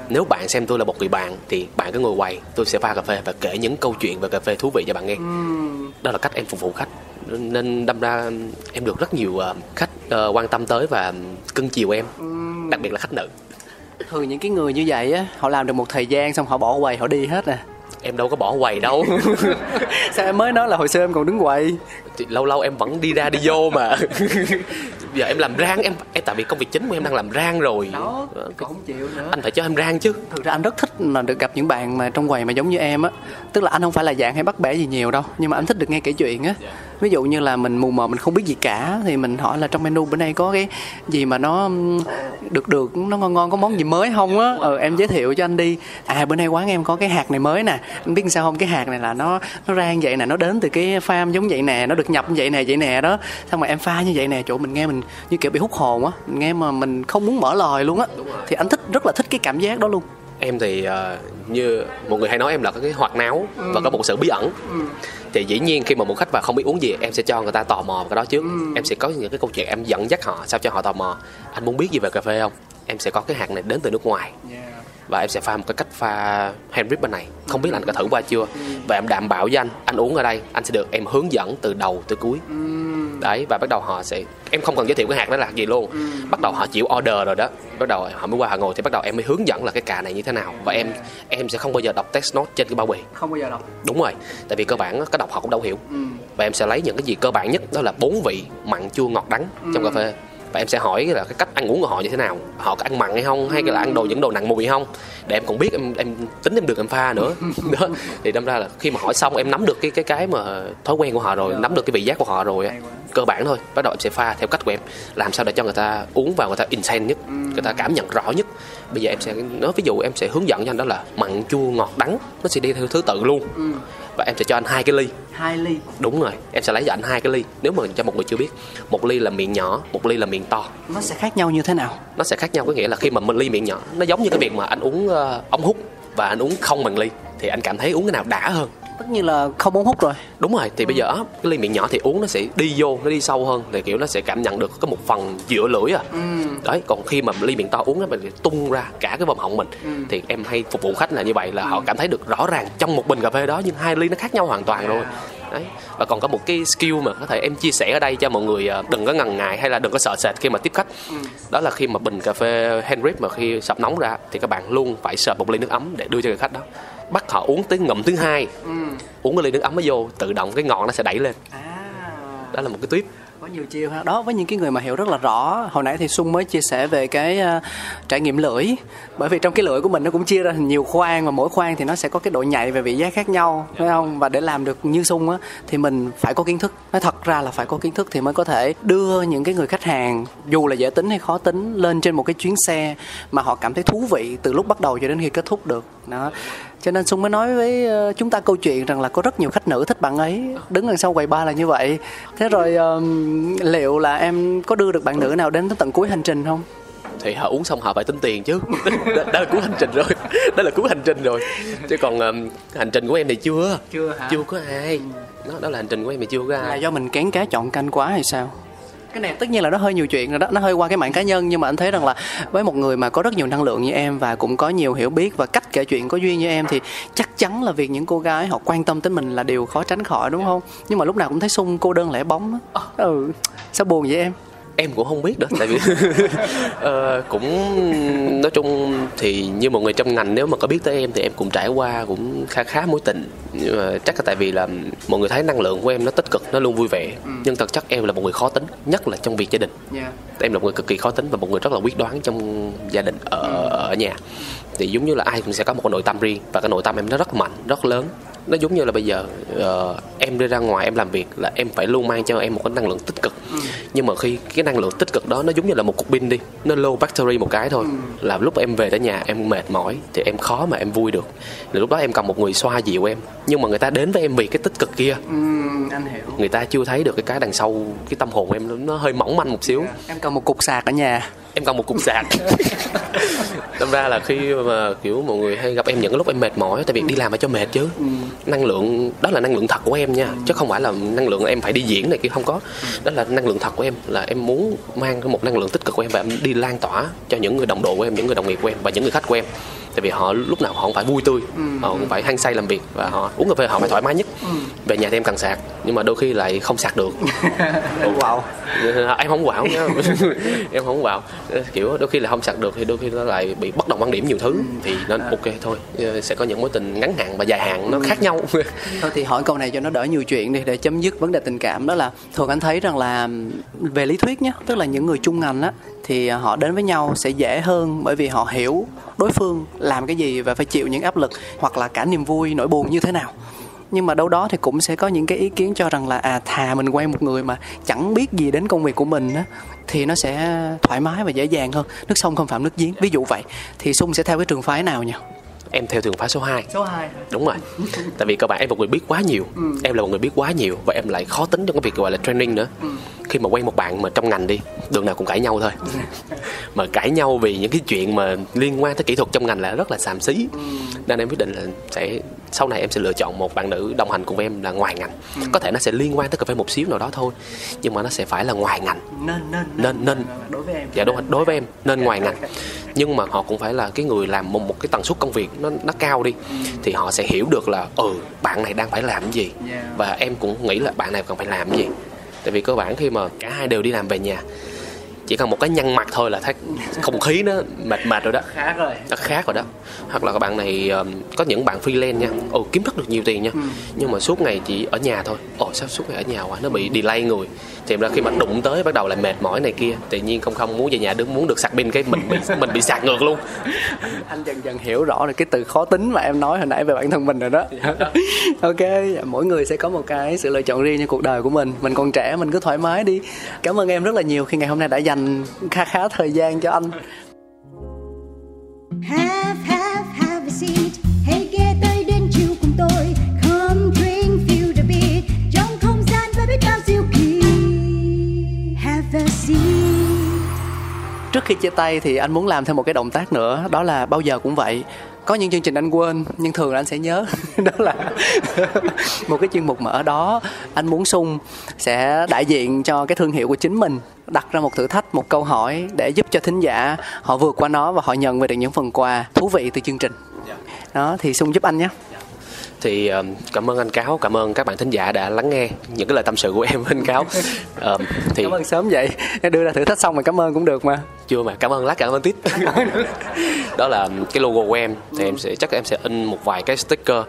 Nếu bạn xem tôi là một người bạn thì bạn cứ ngồi quầy tôi sẽ pha cà phê và kể những câu chuyện về cà phê thú vị cho bạn nghe. Đó là cách em phục vụ khách. Nên đâm ra em được rất nhiều ờ, khách ờ, quan tâm tới và cưng chiều em đặc biệt là khách nữ. Thường những cái người như vậy á họ làm được một thời gian xong họ bỏ quầy họ đi hết à em đâu có bỏ quầy đâu. [LAUGHS] Sao em mới nói là hồi xưa em còn đứng quầy? Thì lâu lâu em vẫn đi ra đi vô mà [LAUGHS] giờ em làm rang em em tại vì công việc chính của em đang làm rang rồi. Đó còn không chịu nữa. anh phải cho em rang chứ. Thực ra anh rất thích là được gặp những bạn mà trong quầy mà giống như em á. Tức là anh không phải là dạng hay bắt bẻ gì nhiều đâu nhưng mà anh thích được nghe kể chuyện á. Ví dụ như là mình mù mờ mình không biết gì cả thì mình hỏi là trong menu bữa nay có cái gì mà nó được được nó ngon ngon có món gì mới không á? Ờ em giới thiệu cho anh đi. À bữa nay quán em có cái hạt này mới nè. Anh biết sao không? Cái hạt này là nó nó rang vậy nè nó đến từ cái farm giống vậy nè nó được nhập như vậy nè vậy nè đó. Xong rồi em pha như vậy nè chỗ mình nghe mình như kiểu bị hút hồn á. Nghe mà mình không muốn mở lời luôn á. Thì anh thích rất là thích cái cảm giác đó luôn. Em thì uh, như một người hay nói em là có cái hoạt náo ừ. và có một sự bí ẩn. Ừ. thì dĩ nhiên khi mà một khách vào không biết uống gì em sẽ cho người ta tò mò cái đó trước. Ừ. em sẽ có những cái câu chuyện em dẫn dắt họ sao cho họ tò mò. Anh muốn biết gì về cà phê không? Em sẽ có cái hạt này đến từ nước ngoài. Yeah và em sẽ pha một cái cách pha hand drip bên này. Không biết là anh có thử qua chưa? Và em đảm bảo với anh anh uống ở đây anh sẽ được em hướng dẫn từ đầu tới cuối. Đấy và bắt đầu họ sẽ em không cần giới thiệu cái hạt đó là hạt gì luôn. Bắt đầu họ chịu order rồi đó. Bắt đầu họ mới qua họ ngồi thì bắt đầu em mới hướng dẫn là cái cà này như thế nào. Và em em sẽ không bao giờ đọc text note trên cái bao bì. Không bao giờ đọc. Đúng rồi tại vì cơ bản cái đọc họ cũng đâu hiểu. Và em sẽ lấy những cái gì cơ bản nhất đó là bốn vị mặn chua ngọt đắng trong cà phê và em sẽ hỏi là cái cách ăn uống của họ như thế nào. Họ có ăn mặn hay không? Hay là ăn đồ những đồ nặng mùi không? Để em cũng biết em em tính em được em pha nữa. [LAUGHS] Đó. Thì đâm ra là khi mà hỏi xong em nắm được cái cái cái mà thói quen của họ rồi nắm được cái vị giác của họ rồi cơ bản thôi. Bắt đầu em sẽ pha theo cách của em. Làm sao để cho người ta uống vào người ta insane nhất người ta cảm nhận rõ nhất. Bây giờ em sẽ nói ví dụ em sẽ hướng dẫn cho anh đó là mặn chua ngọt đắng nó sẽ đi theo thứ tự luôn và em sẽ cho anh hai cái ly. Hai ly. Đúng rồi em sẽ lấy cho anh hai cái ly. Nếu mà cho một người chưa biết một ly là miệng nhỏ một ly là miệng to. Nó sẽ khác nhau như thế nào? Nó sẽ khác nhau có nghĩa là khi mà mình ly miệng nhỏ nó giống như cái việc mà anh uống uh, ống hút và anh uống không bằng ly thì anh cảm thấy uống cái nào đã hơn tất nhiên là không uống hút rồi đúng rồi thì ừ. bây giờ cái ly miệng nhỏ thì uống nó sẽ đi vô nó đi sâu hơn thì kiểu nó sẽ cảm nhận được có một phần giữa lưỡi à ừ. đấy còn khi mà ly miệng to uống nó mình tung ra cả cái vòng họng mình ừ. thì em hay phục vụ khách là như vậy là ừ. họ cảm thấy được rõ ràng trong một bình cà phê đó nhưng hai ly nó khác nhau hoàn toàn rồi đấy và còn có một cái skill mà có thể em chia sẻ ở đây cho mọi người à, đừng có ngần ngại hay là đừng có sợ sệt khi mà tiếp khách ừ. đó là khi mà bình cà phê hand drip mà khi sập nóng ra thì các bạn luôn phải sợp một ly nước ấm để đưa cho người khách đó bắt họ uống tới ngậm thứ hai. Ừ. uống cái ly nước ấm mới vô tự động cái ngọn nó sẽ đẩy lên. À. đó là một cái tuyếp có nhiều chiêu ha. Đó với những cái người mà hiểu rất là rõ. Hồi nãy thì sung mới chia sẻ về cái uh, trải nghiệm lưỡi. Bởi vì trong cái lưỡi của mình nó cũng chia ra thành nhiều khoang và mỗi khoang thì nó sẽ có cái độ nhạy về vị giác khác nhau phải không? Và để làm được như sung á thì mình phải có kiến thức. Nói thật ra là phải có kiến thức thì mới có thể đưa những cái người khách hàng dù là dễ tính hay khó tính lên trên một cái chuyến xe mà họ cảm thấy thú vị từ lúc bắt đầu cho đến khi kết thúc được. Đó cho nên Sung mới nói với ờ, chúng ta câu chuyện rằng là có rất nhiều khách nữ thích bạn ấy. Đứng đằng sau quầy ba là như vậy. Thế rồi um, liệu là em có đưa được bạn nữ nào đến tới tận cuối hành trình không? Thì họ uống xong họ phải tính tiền chứ. Đó, [LAUGHS] đó là cuối hành trình rồi. Đó là cuối hành trình rồi. Chứ còn um, hành trình của em thì chưa. Chưa hả? chưa có ai. Đó, đó là hành trình của em thì chưa có ai. Là do mình kén cá chọn canh quá hay sao cái này tất nhiên là nó hơi nhiều chuyện rồi đó nó hơi qua cái mạng cá nhân nhưng mà anh thấy rằng là với một người mà có rất nhiều năng lượng như em và cũng có nhiều hiểu biết và cách kể chuyện có duyên như em thì chắc chắn là việc những cô gái họ quan tâm tới mình là điều khó tránh khỏi đúng không? Nhưng mà lúc nào cũng thấy sung cô đơn lẻ bóng á. Ừ sao buồn vậy em em cũng không biết đó tại vì uh, [LAUGHS] cũng nói chung thì như một người trong ngành nếu mà có biết tới em thì em cũng trải qua cũng khá khá mối tình nhưng mà chắc là tại vì là mọi người thấy năng lượng của em nó tích cực nó luôn vui vẻ ừ. nhưng thật chắc em là một người khó tính nhất là trong việc gia đình yeah. em là một người cực kỳ khó tính và một người rất là quyết đoán trong gia đình ở ừ. ở nhà thì giống như là ai cũng sẽ có một cái nội tâm riêng và cái nội tâm em nó rất mạnh rất lớn nó giống như là bây giờ uh, em đi ra ngoài em làm việc là em phải luôn mang cho em một cái năng lượng tích cực ừ. nhưng mà khi cái năng lượng tích cực đó nó giống như là một cục pin đi nó low battery một cái thôi ừ. là lúc em về tới nhà em mệt mỏi thì em khó mà em vui được là lúc đó em cần một người xoa dịu em nhưng mà người ta đến với em vì cái tích cực kia ừ, anh hiểu người ta chưa thấy được cái cái đằng sau cái tâm hồn em nó hơi mỏng manh một xíu yeah. em cần một cục sạc ở nhà em cần một cục sạc [LAUGHS] đâm ra là khi mà kiểu mọi người hay gặp em những lúc em mệt mỏi tại vì đi làm phải cho mệt chứ ừ năng lượng, đó là năng lượng thật của em nha ừ. chứ không phải là năng lượng em phải đi diễn này kia, không có đó là năng lượng thật của em, là em muốn mang một năng lượng tích cực của em và em đi lan tỏa cho những người đồng đội của em, những người đồng nghiệp của em và những người khách của em tại vì họ lúc nào họ cũng phải vui tươi ừ. họ cũng phải hăng say làm việc và họ uống cà phê họ phải thoải mái nhất. Ừ. về nhà thì em cần sạc nhưng mà đôi khi lại không sạc được. [LAUGHS] Wow. [LAUGHS] Em không quạo [LAUGHS] em không quạo. Kiểu đôi khi là không sạc được thì đôi khi nó lại bị bất đồng quan điểm nhiều thứ. Ừ. thì nó ok thôi sẽ có những mối tình ngắn hạn và dài hạn nó ừ. khác nhau. Thôi thì hỏi câu này cho nó đỡ nhiều chuyện đi để chấm dứt vấn đề tình cảm. Đó là thường anh thấy rằng là về lý thuyết nhé tức là những người chung ngành á thì họ đến với nhau sẽ dễ hơn bởi vì họ hiểu đối phương làm cái gì và phải chịu những áp lực hoặc là cả niềm vui nỗi buồn như thế nào. Nhưng mà đâu đó thì cũng sẽ có những cái ý kiến cho rằng là à thà mình quen một người mà chẳng biết gì đến công việc của mình á thì nó sẽ thoải mái và dễ dàng hơn. Nước sông không phạm nước giếng. Ví dụ vậy thì sung sẽ theo cái trường phái nào nhỉ? Em theo trường phái số 2 số 2 đúng rồi. Tại vì cơ bản em là một người biết quá nhiều. Ừ. em là một người biết quá nhiều và em lại khó tính trong cái việc gọi là training nữa. Ừ khi mà quen một bạn mà trong ngành đi đường nào cũng cãi nhau thôi. [LAUGHS] Mà cãi nhau vì những cái chuyện mà liên quan tới kỹ thuật trong ngành là rất là xàm xí. Nên em quyết định là sẽ sau này em sẽ lựa chọn một bạn nữ đồng hành cùng em là ngoài ngành. Có thể nó sẽ liên quan tới cà phê một xíu nào đó thôi nhưng mà nó sẽ phải là ngoài ngành. Nên nên nên. Nên đối với em. Dạ đúng đối với em nên ngoài ngành. [LAUGHS] Nhưng mà họ cũng phải là cái người làm một, một cái tần suất công việc nó nó cao đi thì họ sẽ hiểu được là ừ bạn này đang phải làm cái gì. Yeah. và em cũng nghĩ là bạn này cần phải làm cái gì tại vì cơ bản khi mà cả hai đều đi làm về nhà chỉ cần một cái nhăn mặt thôi là thấy không khí nó mệt mệt rồi đó. Khác rồi. Nó khác rồi đó. Hoặc là các bạn này có những bạn freelance nha. Ồ kiếm rất được nhiều tiền nha. Nhưng mà suốt ngày chỉ ở nhà thôi. Ồ sao suốt ngày ở nhà quá? Nó bị delay người. Thì ra khi mà đụng tới bắt đầu lại mệt mỏi này kia. Tự nhiên không không muốn về nhà đứng muốn được sạc pin cái mình bị [LAUGHS] mình bị sạc ngược luôn. Anh dần dần hiểu rõ được cái từ khó tính mà em nói hồi nãy về bản thân mình rồi đó. [LAUGHS] Ok mỗi người sẽ có một cái sự lựa chọn riêng cho cuộc đời của mình. Mình còn trẻ mình cứ thoải mái đi. Cảm ơn em rất là nhiều khi ngày hôm nay đã dành khá khá thời gian cho anh Have, have, have a seat. Hãy ghé tới đến chiều cùng tôi. Come drink, feel the beat. Trong không gian với biết bao diệu kỳ. Have a seat. trước khi chia tay thì anh muốn làm thêm một cái động tác nữa đó là bao giờ cũng vậy có những chương trình anh quên nhưng thường là anh sẽ nhớ. [LAUGHS] Đó là [LAUGHS] một cái chuyên mục mà ở đó anh muốn sung sẽ đại diện cho cái thương hiệu của chính mình đặt ra một thử thách một câu hỏi để giúp cho thính giả họ vượt qua nó và họ nhận về được những phần quà thú vị từ chương trình. Đó thì sung giúp anh nhé thì um, cảm ơn anh cáo cảm ơn các bạn thính giả đã lắng nghe những cái lời tâm sự của em với anh cáo. Um, thì cảm ơn sớm vậy. Đưa ra thử thách xong rồi cảm ơn cũng được mà. Chưa mà cảm ơn lát cảm ơn tiếp [LAUGHS] đó là cái logo của em thì em sẽ chắc em sẽ in một vài cái sticker.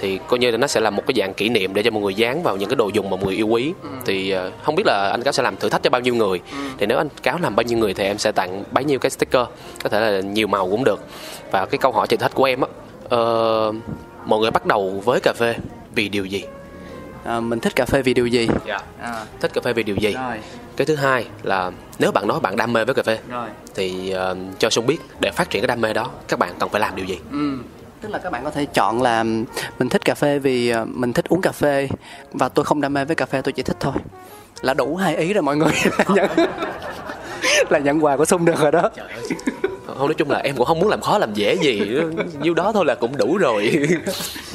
Thì coi như là nó sẽ là một cái dạng kỷ niệm để cho mọi người dán vào những cái đồ dùng mà mọi người yêu quý. Thì ờ, không biết là anh cáo sẽ làm thử thách cho bao nhiêu người. Thì nếu anh cáo làm bao nhiêu người thì em sẽ tặng bấy nhiêu cái sticker. Có thể là nhiều màu cũng được. Và cái câu hỏi thử thách của em á ờ, mọi người bắt đầu với cà phê vì điều gì? À, mình thích cà phê vì điều gì? Dạ. À, thích cà phê vì điều gì? Rồi. Cái thứ hai là nếu bạn nói bạn đam mê với cà phê rồi. thì ờ, cho Sung biết để phát triển cái đam mê đó các bạn cần phải làm điều gì? Ừ. Tức là các bạn có thể chọn là mình thích cà phê vì ờ, mình thích uống cà phê và tôi không đam mê với cà phê tôi chỉ thích thôi. Là đủ hai ý rồi mọi người. Là [LAUGHS] nhận [LAUGHS] là nhận quà của Sung được rồi đó. Không nói chung là em cũng không muốn làm khó làm dễ gì nhiêu đó thôi là cũng đủ rồi [LAUGHS]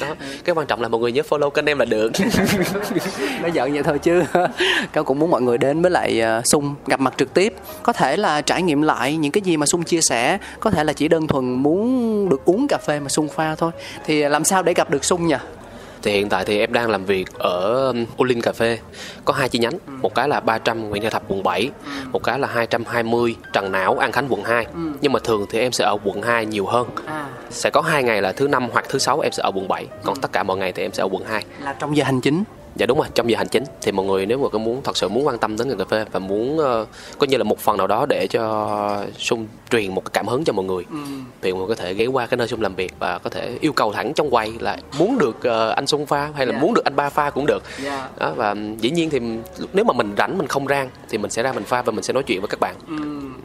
đó cái quan trọng là mọi người nhớ follow kênh em là được [LAUGHS] Nói giỡn vậy thôi chứ. [LAUGHS] Cáo cũng muốn mọi người đến với lại ờ, Sung gặp mặt trực tiếp, có thể là trải nghiệm lại những cái gì mà Sung chia sẻ, có thể là chỉ đơn thuần muốn được uống cà phê mà Sung pha thôi. Thì làm sao để gặp được Sung nhỉ? Thì hiện tại thì em đang làm việc ở um, Olin Cà phê. Có hai chi nhánh một cái là 300 Nguyễn Gia Thập quận 7 một cái là 220 Trần Não An Khánh quận 2 nhưng mà thường thì em sẽ ở quận 2 nhiều hơn. À, sẽ có hai ngày là thứ năm hoặc thứ sáu em sẽ ở quận 7 còn tất cả mọi ngày thì em sẽ ở quận 2 là trong giờ hành chính. Dạ đúng rồi, trong giờ hành chính thì mọi người nếu mà có muốn thật sự muốn quan tâm đến ngành cà phê và muốn uh, có như là một phần nào đó để cho Sung truyền một cái cảm hứng cho mọi người thì mọi người có thể ghé qua cái nơi Sung làm việc và có thể yêu cầu thẳng trong quầy là muốn được ờ, anh Sung pha hay là Dạ. muốn được anh ba pha cũng được. Dạ. Đó và dĩ nhiên thì nếu mà mình rảnh mình không rang thì mình sẽ ra mình pha và mình sẽ nói chuyện với các bạn.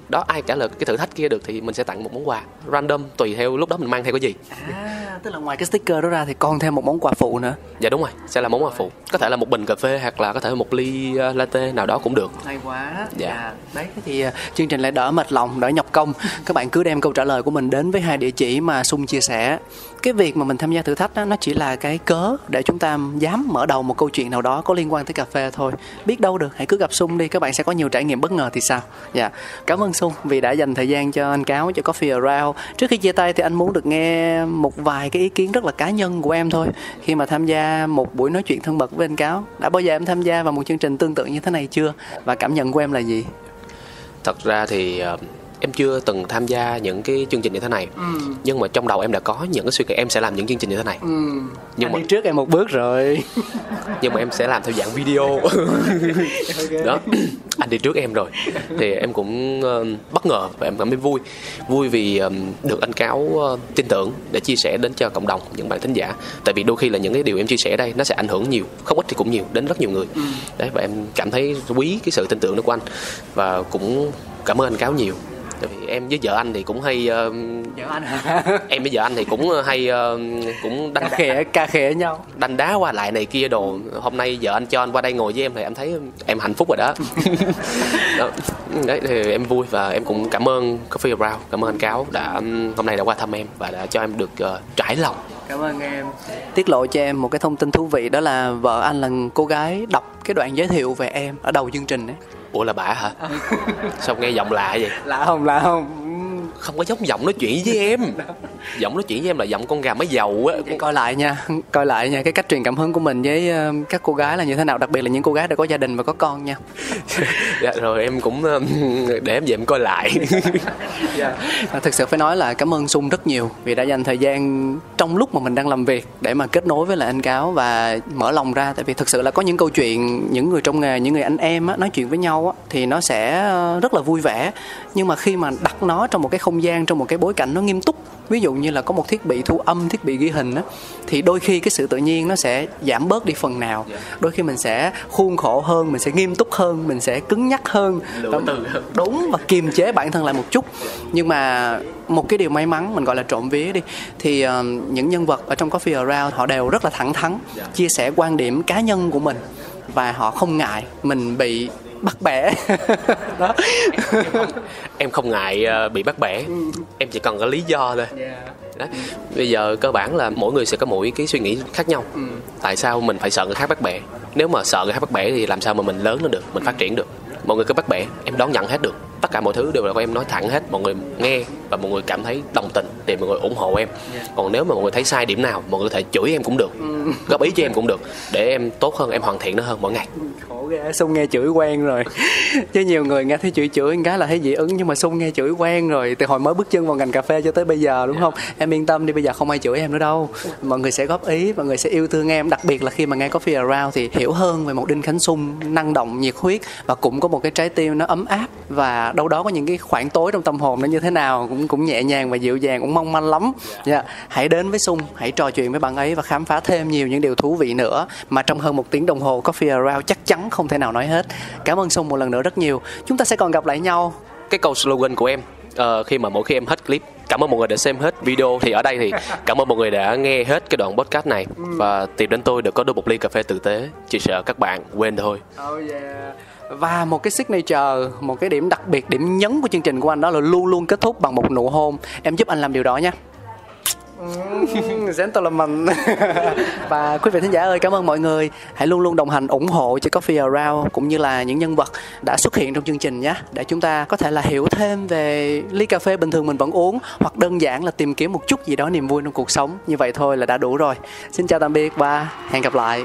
Đó ai trả lời cái thử thách kia được thì mình sẽ tặng một món quà random tùy theo lúc đó mình mang theo cái gì. À, tức là ngoài cái sticker đó ra thì còn thêm một món quà phụ nữa. Dạ đúng rồi, sẽ là món quà phụ. Có thể là một bình cà phê hoặc là có thể một ly ờ, latte nào đó cũng được. hay quá Dạ. đấy thế thì à, chương trình lại đỡ mệt lòng đỡ nhọc công các bạn cứ đem câu trả lời của mình đến với hai địa chỉ mà sung chia sẻ cái việc mà mình tham gia thử thách đó, nó chỉ là cái cớ để chúng ta dám mở đầu một câu chuyện nào đó có liên quan tới cà phê thôi. Biết đâu được, hãy cứ gặp sung đi, các bạn sẽ có nhiều trải nghiệm bất ngờ thì sao? Dạ. Cảm ơn sung vì đã dành thời gian cho anh cáo, cho coffee around. Trước khi chia tay thì anh muốn được nghe một vài cái ý kiến rất là cá nhân của em thôi. Khi mà tham gia một buổi nói chuyện thân mật với anh cáo, đã bao giờ em tham gia vào một chương trình tương tự như thế này chưa? Và cảm nhận của em là gì? Thật ra thì ờ, em chưa từng tham gia những cái chương trình như thế này. Nhưng mà trong đầu em đã có những cái suy nghĩ em sẽ làm những chương trình như thế này. Nhưng nhưng mà mà đi trước em một bước rồi. [LAUGHS] Nhưng mà em sẽ làm theo dạng video. [LAUGHS] Đó. Anh đi trước em rồi. Thì em cũng ờ, bất ngờ và em cảm thấy vui. Vui vì ờ, được anh cáo ờ, tin tưởng để chia sẻ đến cho cộng đồng những bạn thính giả. Tại vì đôi khi là những cái điều em chia sẻ đây nó sẽ ảnh hưởng nhiều không ít thì cũng nhiều đến rất nhiều người. Đấy và em cảm thấy quý cái sự tin tưởng đó của anh. Và cũng cảm ơn anh cáo nhiều tại vì em với vợ anh thì cũng hay uh, vợ anh [LAUGHS] em với vợ anh thì cũng hay uh, cũng đánh ca khẽ ca khẽ nhau. đánh đá qua lại này kia đồ. Hôm nay vợ anh cho anh qua đây ngồi với em thì em thấy em hạnh phúc rồi đó, [LAUGHS] đó. đấy thì em vui và em cũng cảm ơn Coffee Around cảm ơn anh cáo đã hôm nay đã qua thăm em và đã cho em được uh, trải lòng cảm ơn em. Tiết lộ cho em một cái thông tin thú vị đó là vợ anh là cô gái đọc cái đoạn giới thiệu về em ở đầu chương trình đấy ủa là bả hả? Sao nghe giọng lạ vậy? Lạ không lạ không không có giống giọng nói chuyện với em. Giọng nói chuyện với em là giọng con gà mới dầu á. Con... coi lại nha coi lại nha cái cách truyền cảm hứng của mình với uh, các cô gái là như thế nào đặc biệt là những cô gái đã có gia đình và có con nha. Dạ rồi em cũng uh, để em về em coi lại. Dạ. thực sự phải nói là cảm ơn sung rất nhiều vì đã dành thời gian trong lúc mà mình đang làm việc để mà kết nối với lại anh cáo và mở lòng ra. Tại vì thực sự là có những câu chuyện những người trong nghề những người anh em á, nói chuyện với nhau á, thì nó sẽ ờ, rất là vui vẻ. Nhưng mà khi mà đặt nó trong một cái không gian trong một cái bối cảnh nó nghiêm túc. Ví dụ như là có một thiết bị thu âm thiết bị ghi hình á thì đôi khi cái sự tự nhiên nó sẽ giảm bớt đi phần nào. Dạ. đôi khi mình sẽ khuôn khổ hơn mình sẽ nghiêm túc hơn mình sẽ cứng nhắc hơn. Đúng và kiềm chế bản thân lại một chút. Nhưng mà một cái điều may mắn mình gọi là trộm vía đi thì uh, những nhân vật ở trong Coffee Around họ đều rất là thẳng thắn dạ. chia sẻ quan điểm cá nhân của mình và họ không ngại mình bị bắt bẻ. [LAUGHS] Đó. [LAUGHS] Em không, ngại ờ, bị bắt bẻ. Em chỉ cần có lý do thôi. Đó. bây giờ cơ bản là mỗi người sẽ có mỗi cái suy nghĩ khác nhau. Ừ. tại sao mình phải sợ người khác bắt bẻ? Nếu mà sợ người khác bắt bẻ thì làm sao mà mình lớn lên được mình phát triển được mọi người cứ bắt bẻ em đón nhận hết được. Tất cả mọi thứ đều là của em nói thẳng hết. Mọi người nghe và mọi người cảm thấy đồng tình thì mọi người ủng hộ em. Còn nếu mà mọi người thấy sai điểm nào mọi người có thể chửi em cũng được ừ. góp ý cho em cũng được để em tốt hơn em hoàn thiện nó hơn mỗi ngày. Khổ ghê sung nghe chửi quen rồi. Chứ nhiều người nghe thấy chửi chửi cái là thấy dị ứng nhưng mà sung nghe chửi quen rồi từ hồi mới bước chân vào ngành cà phê cho tới bây giờ đúng không? Em yên tâm đi bây giờ không ai chửi em nữa đâu. Mọi người sẽ góp ý mọi người sẽ yêu thương em. Đặc biệt là khi mà nghe Coffee Around thì hiểu hơn về một Đinh Khánh Sung năng động nhiệt huyết và cũng có một cái trái tim nó ấm áp và đâu đó có những cái khoảng tối trong tâm hồn nó như thế nào cũng cũng nhẹ nhàng và dịu dàng cũng mong manh lắm. Yeah. Dạ, hãy đến với Sung hãy trò chuyện với bạn ấy và khám phá thêm nhiều những điều thú vị nữa mà trong hơn một tiếng đồng hồ Coffee Around chắc chắn không thể nào nói hết. Cảm ơn Sung một lần nữa rất nhiều. Chúng ta sẽ còn gặp lại nhau. Cái câu slogan của em uh, khi mà mỗi khi em hết clip cảm ơn mọi người đã xem hết video thì ở đây thì cảm ơn mọi người đã nghe hết cái đoạn podcast này. Ừ. và tìm đến tôi để có được một ly cà phê tử tế chỉ sợ các bạn quên thôi. Oh yeah và một cái signature một cái điểm đặc biệt điểm nhấn của chương trình của anh đó là luôn luôn kết thúc bằng một nụ hôn. Em giúp anh làm điều đó nha. [LAUGHS] Gentleman. [LAUGHS] Và quý vị thính giả ơi cảm ơn mọi người. Hãy luôn luôn đồng hành ủng hộ cho Coffee Around cũng như là những nhân vật đã xuất hiện trong chương trình nhé để chúng ta có thể là hiểu thêm về ly cà phê bình thường mình vẫn uống hoặc đơn giản là tìm kiếm một chút gì đó niềm vui trong cuộc sống. Như vậy thôi là đã đủ rồi. Xin chào tạm biệt và hẹn gặp lại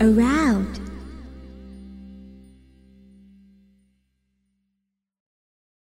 around.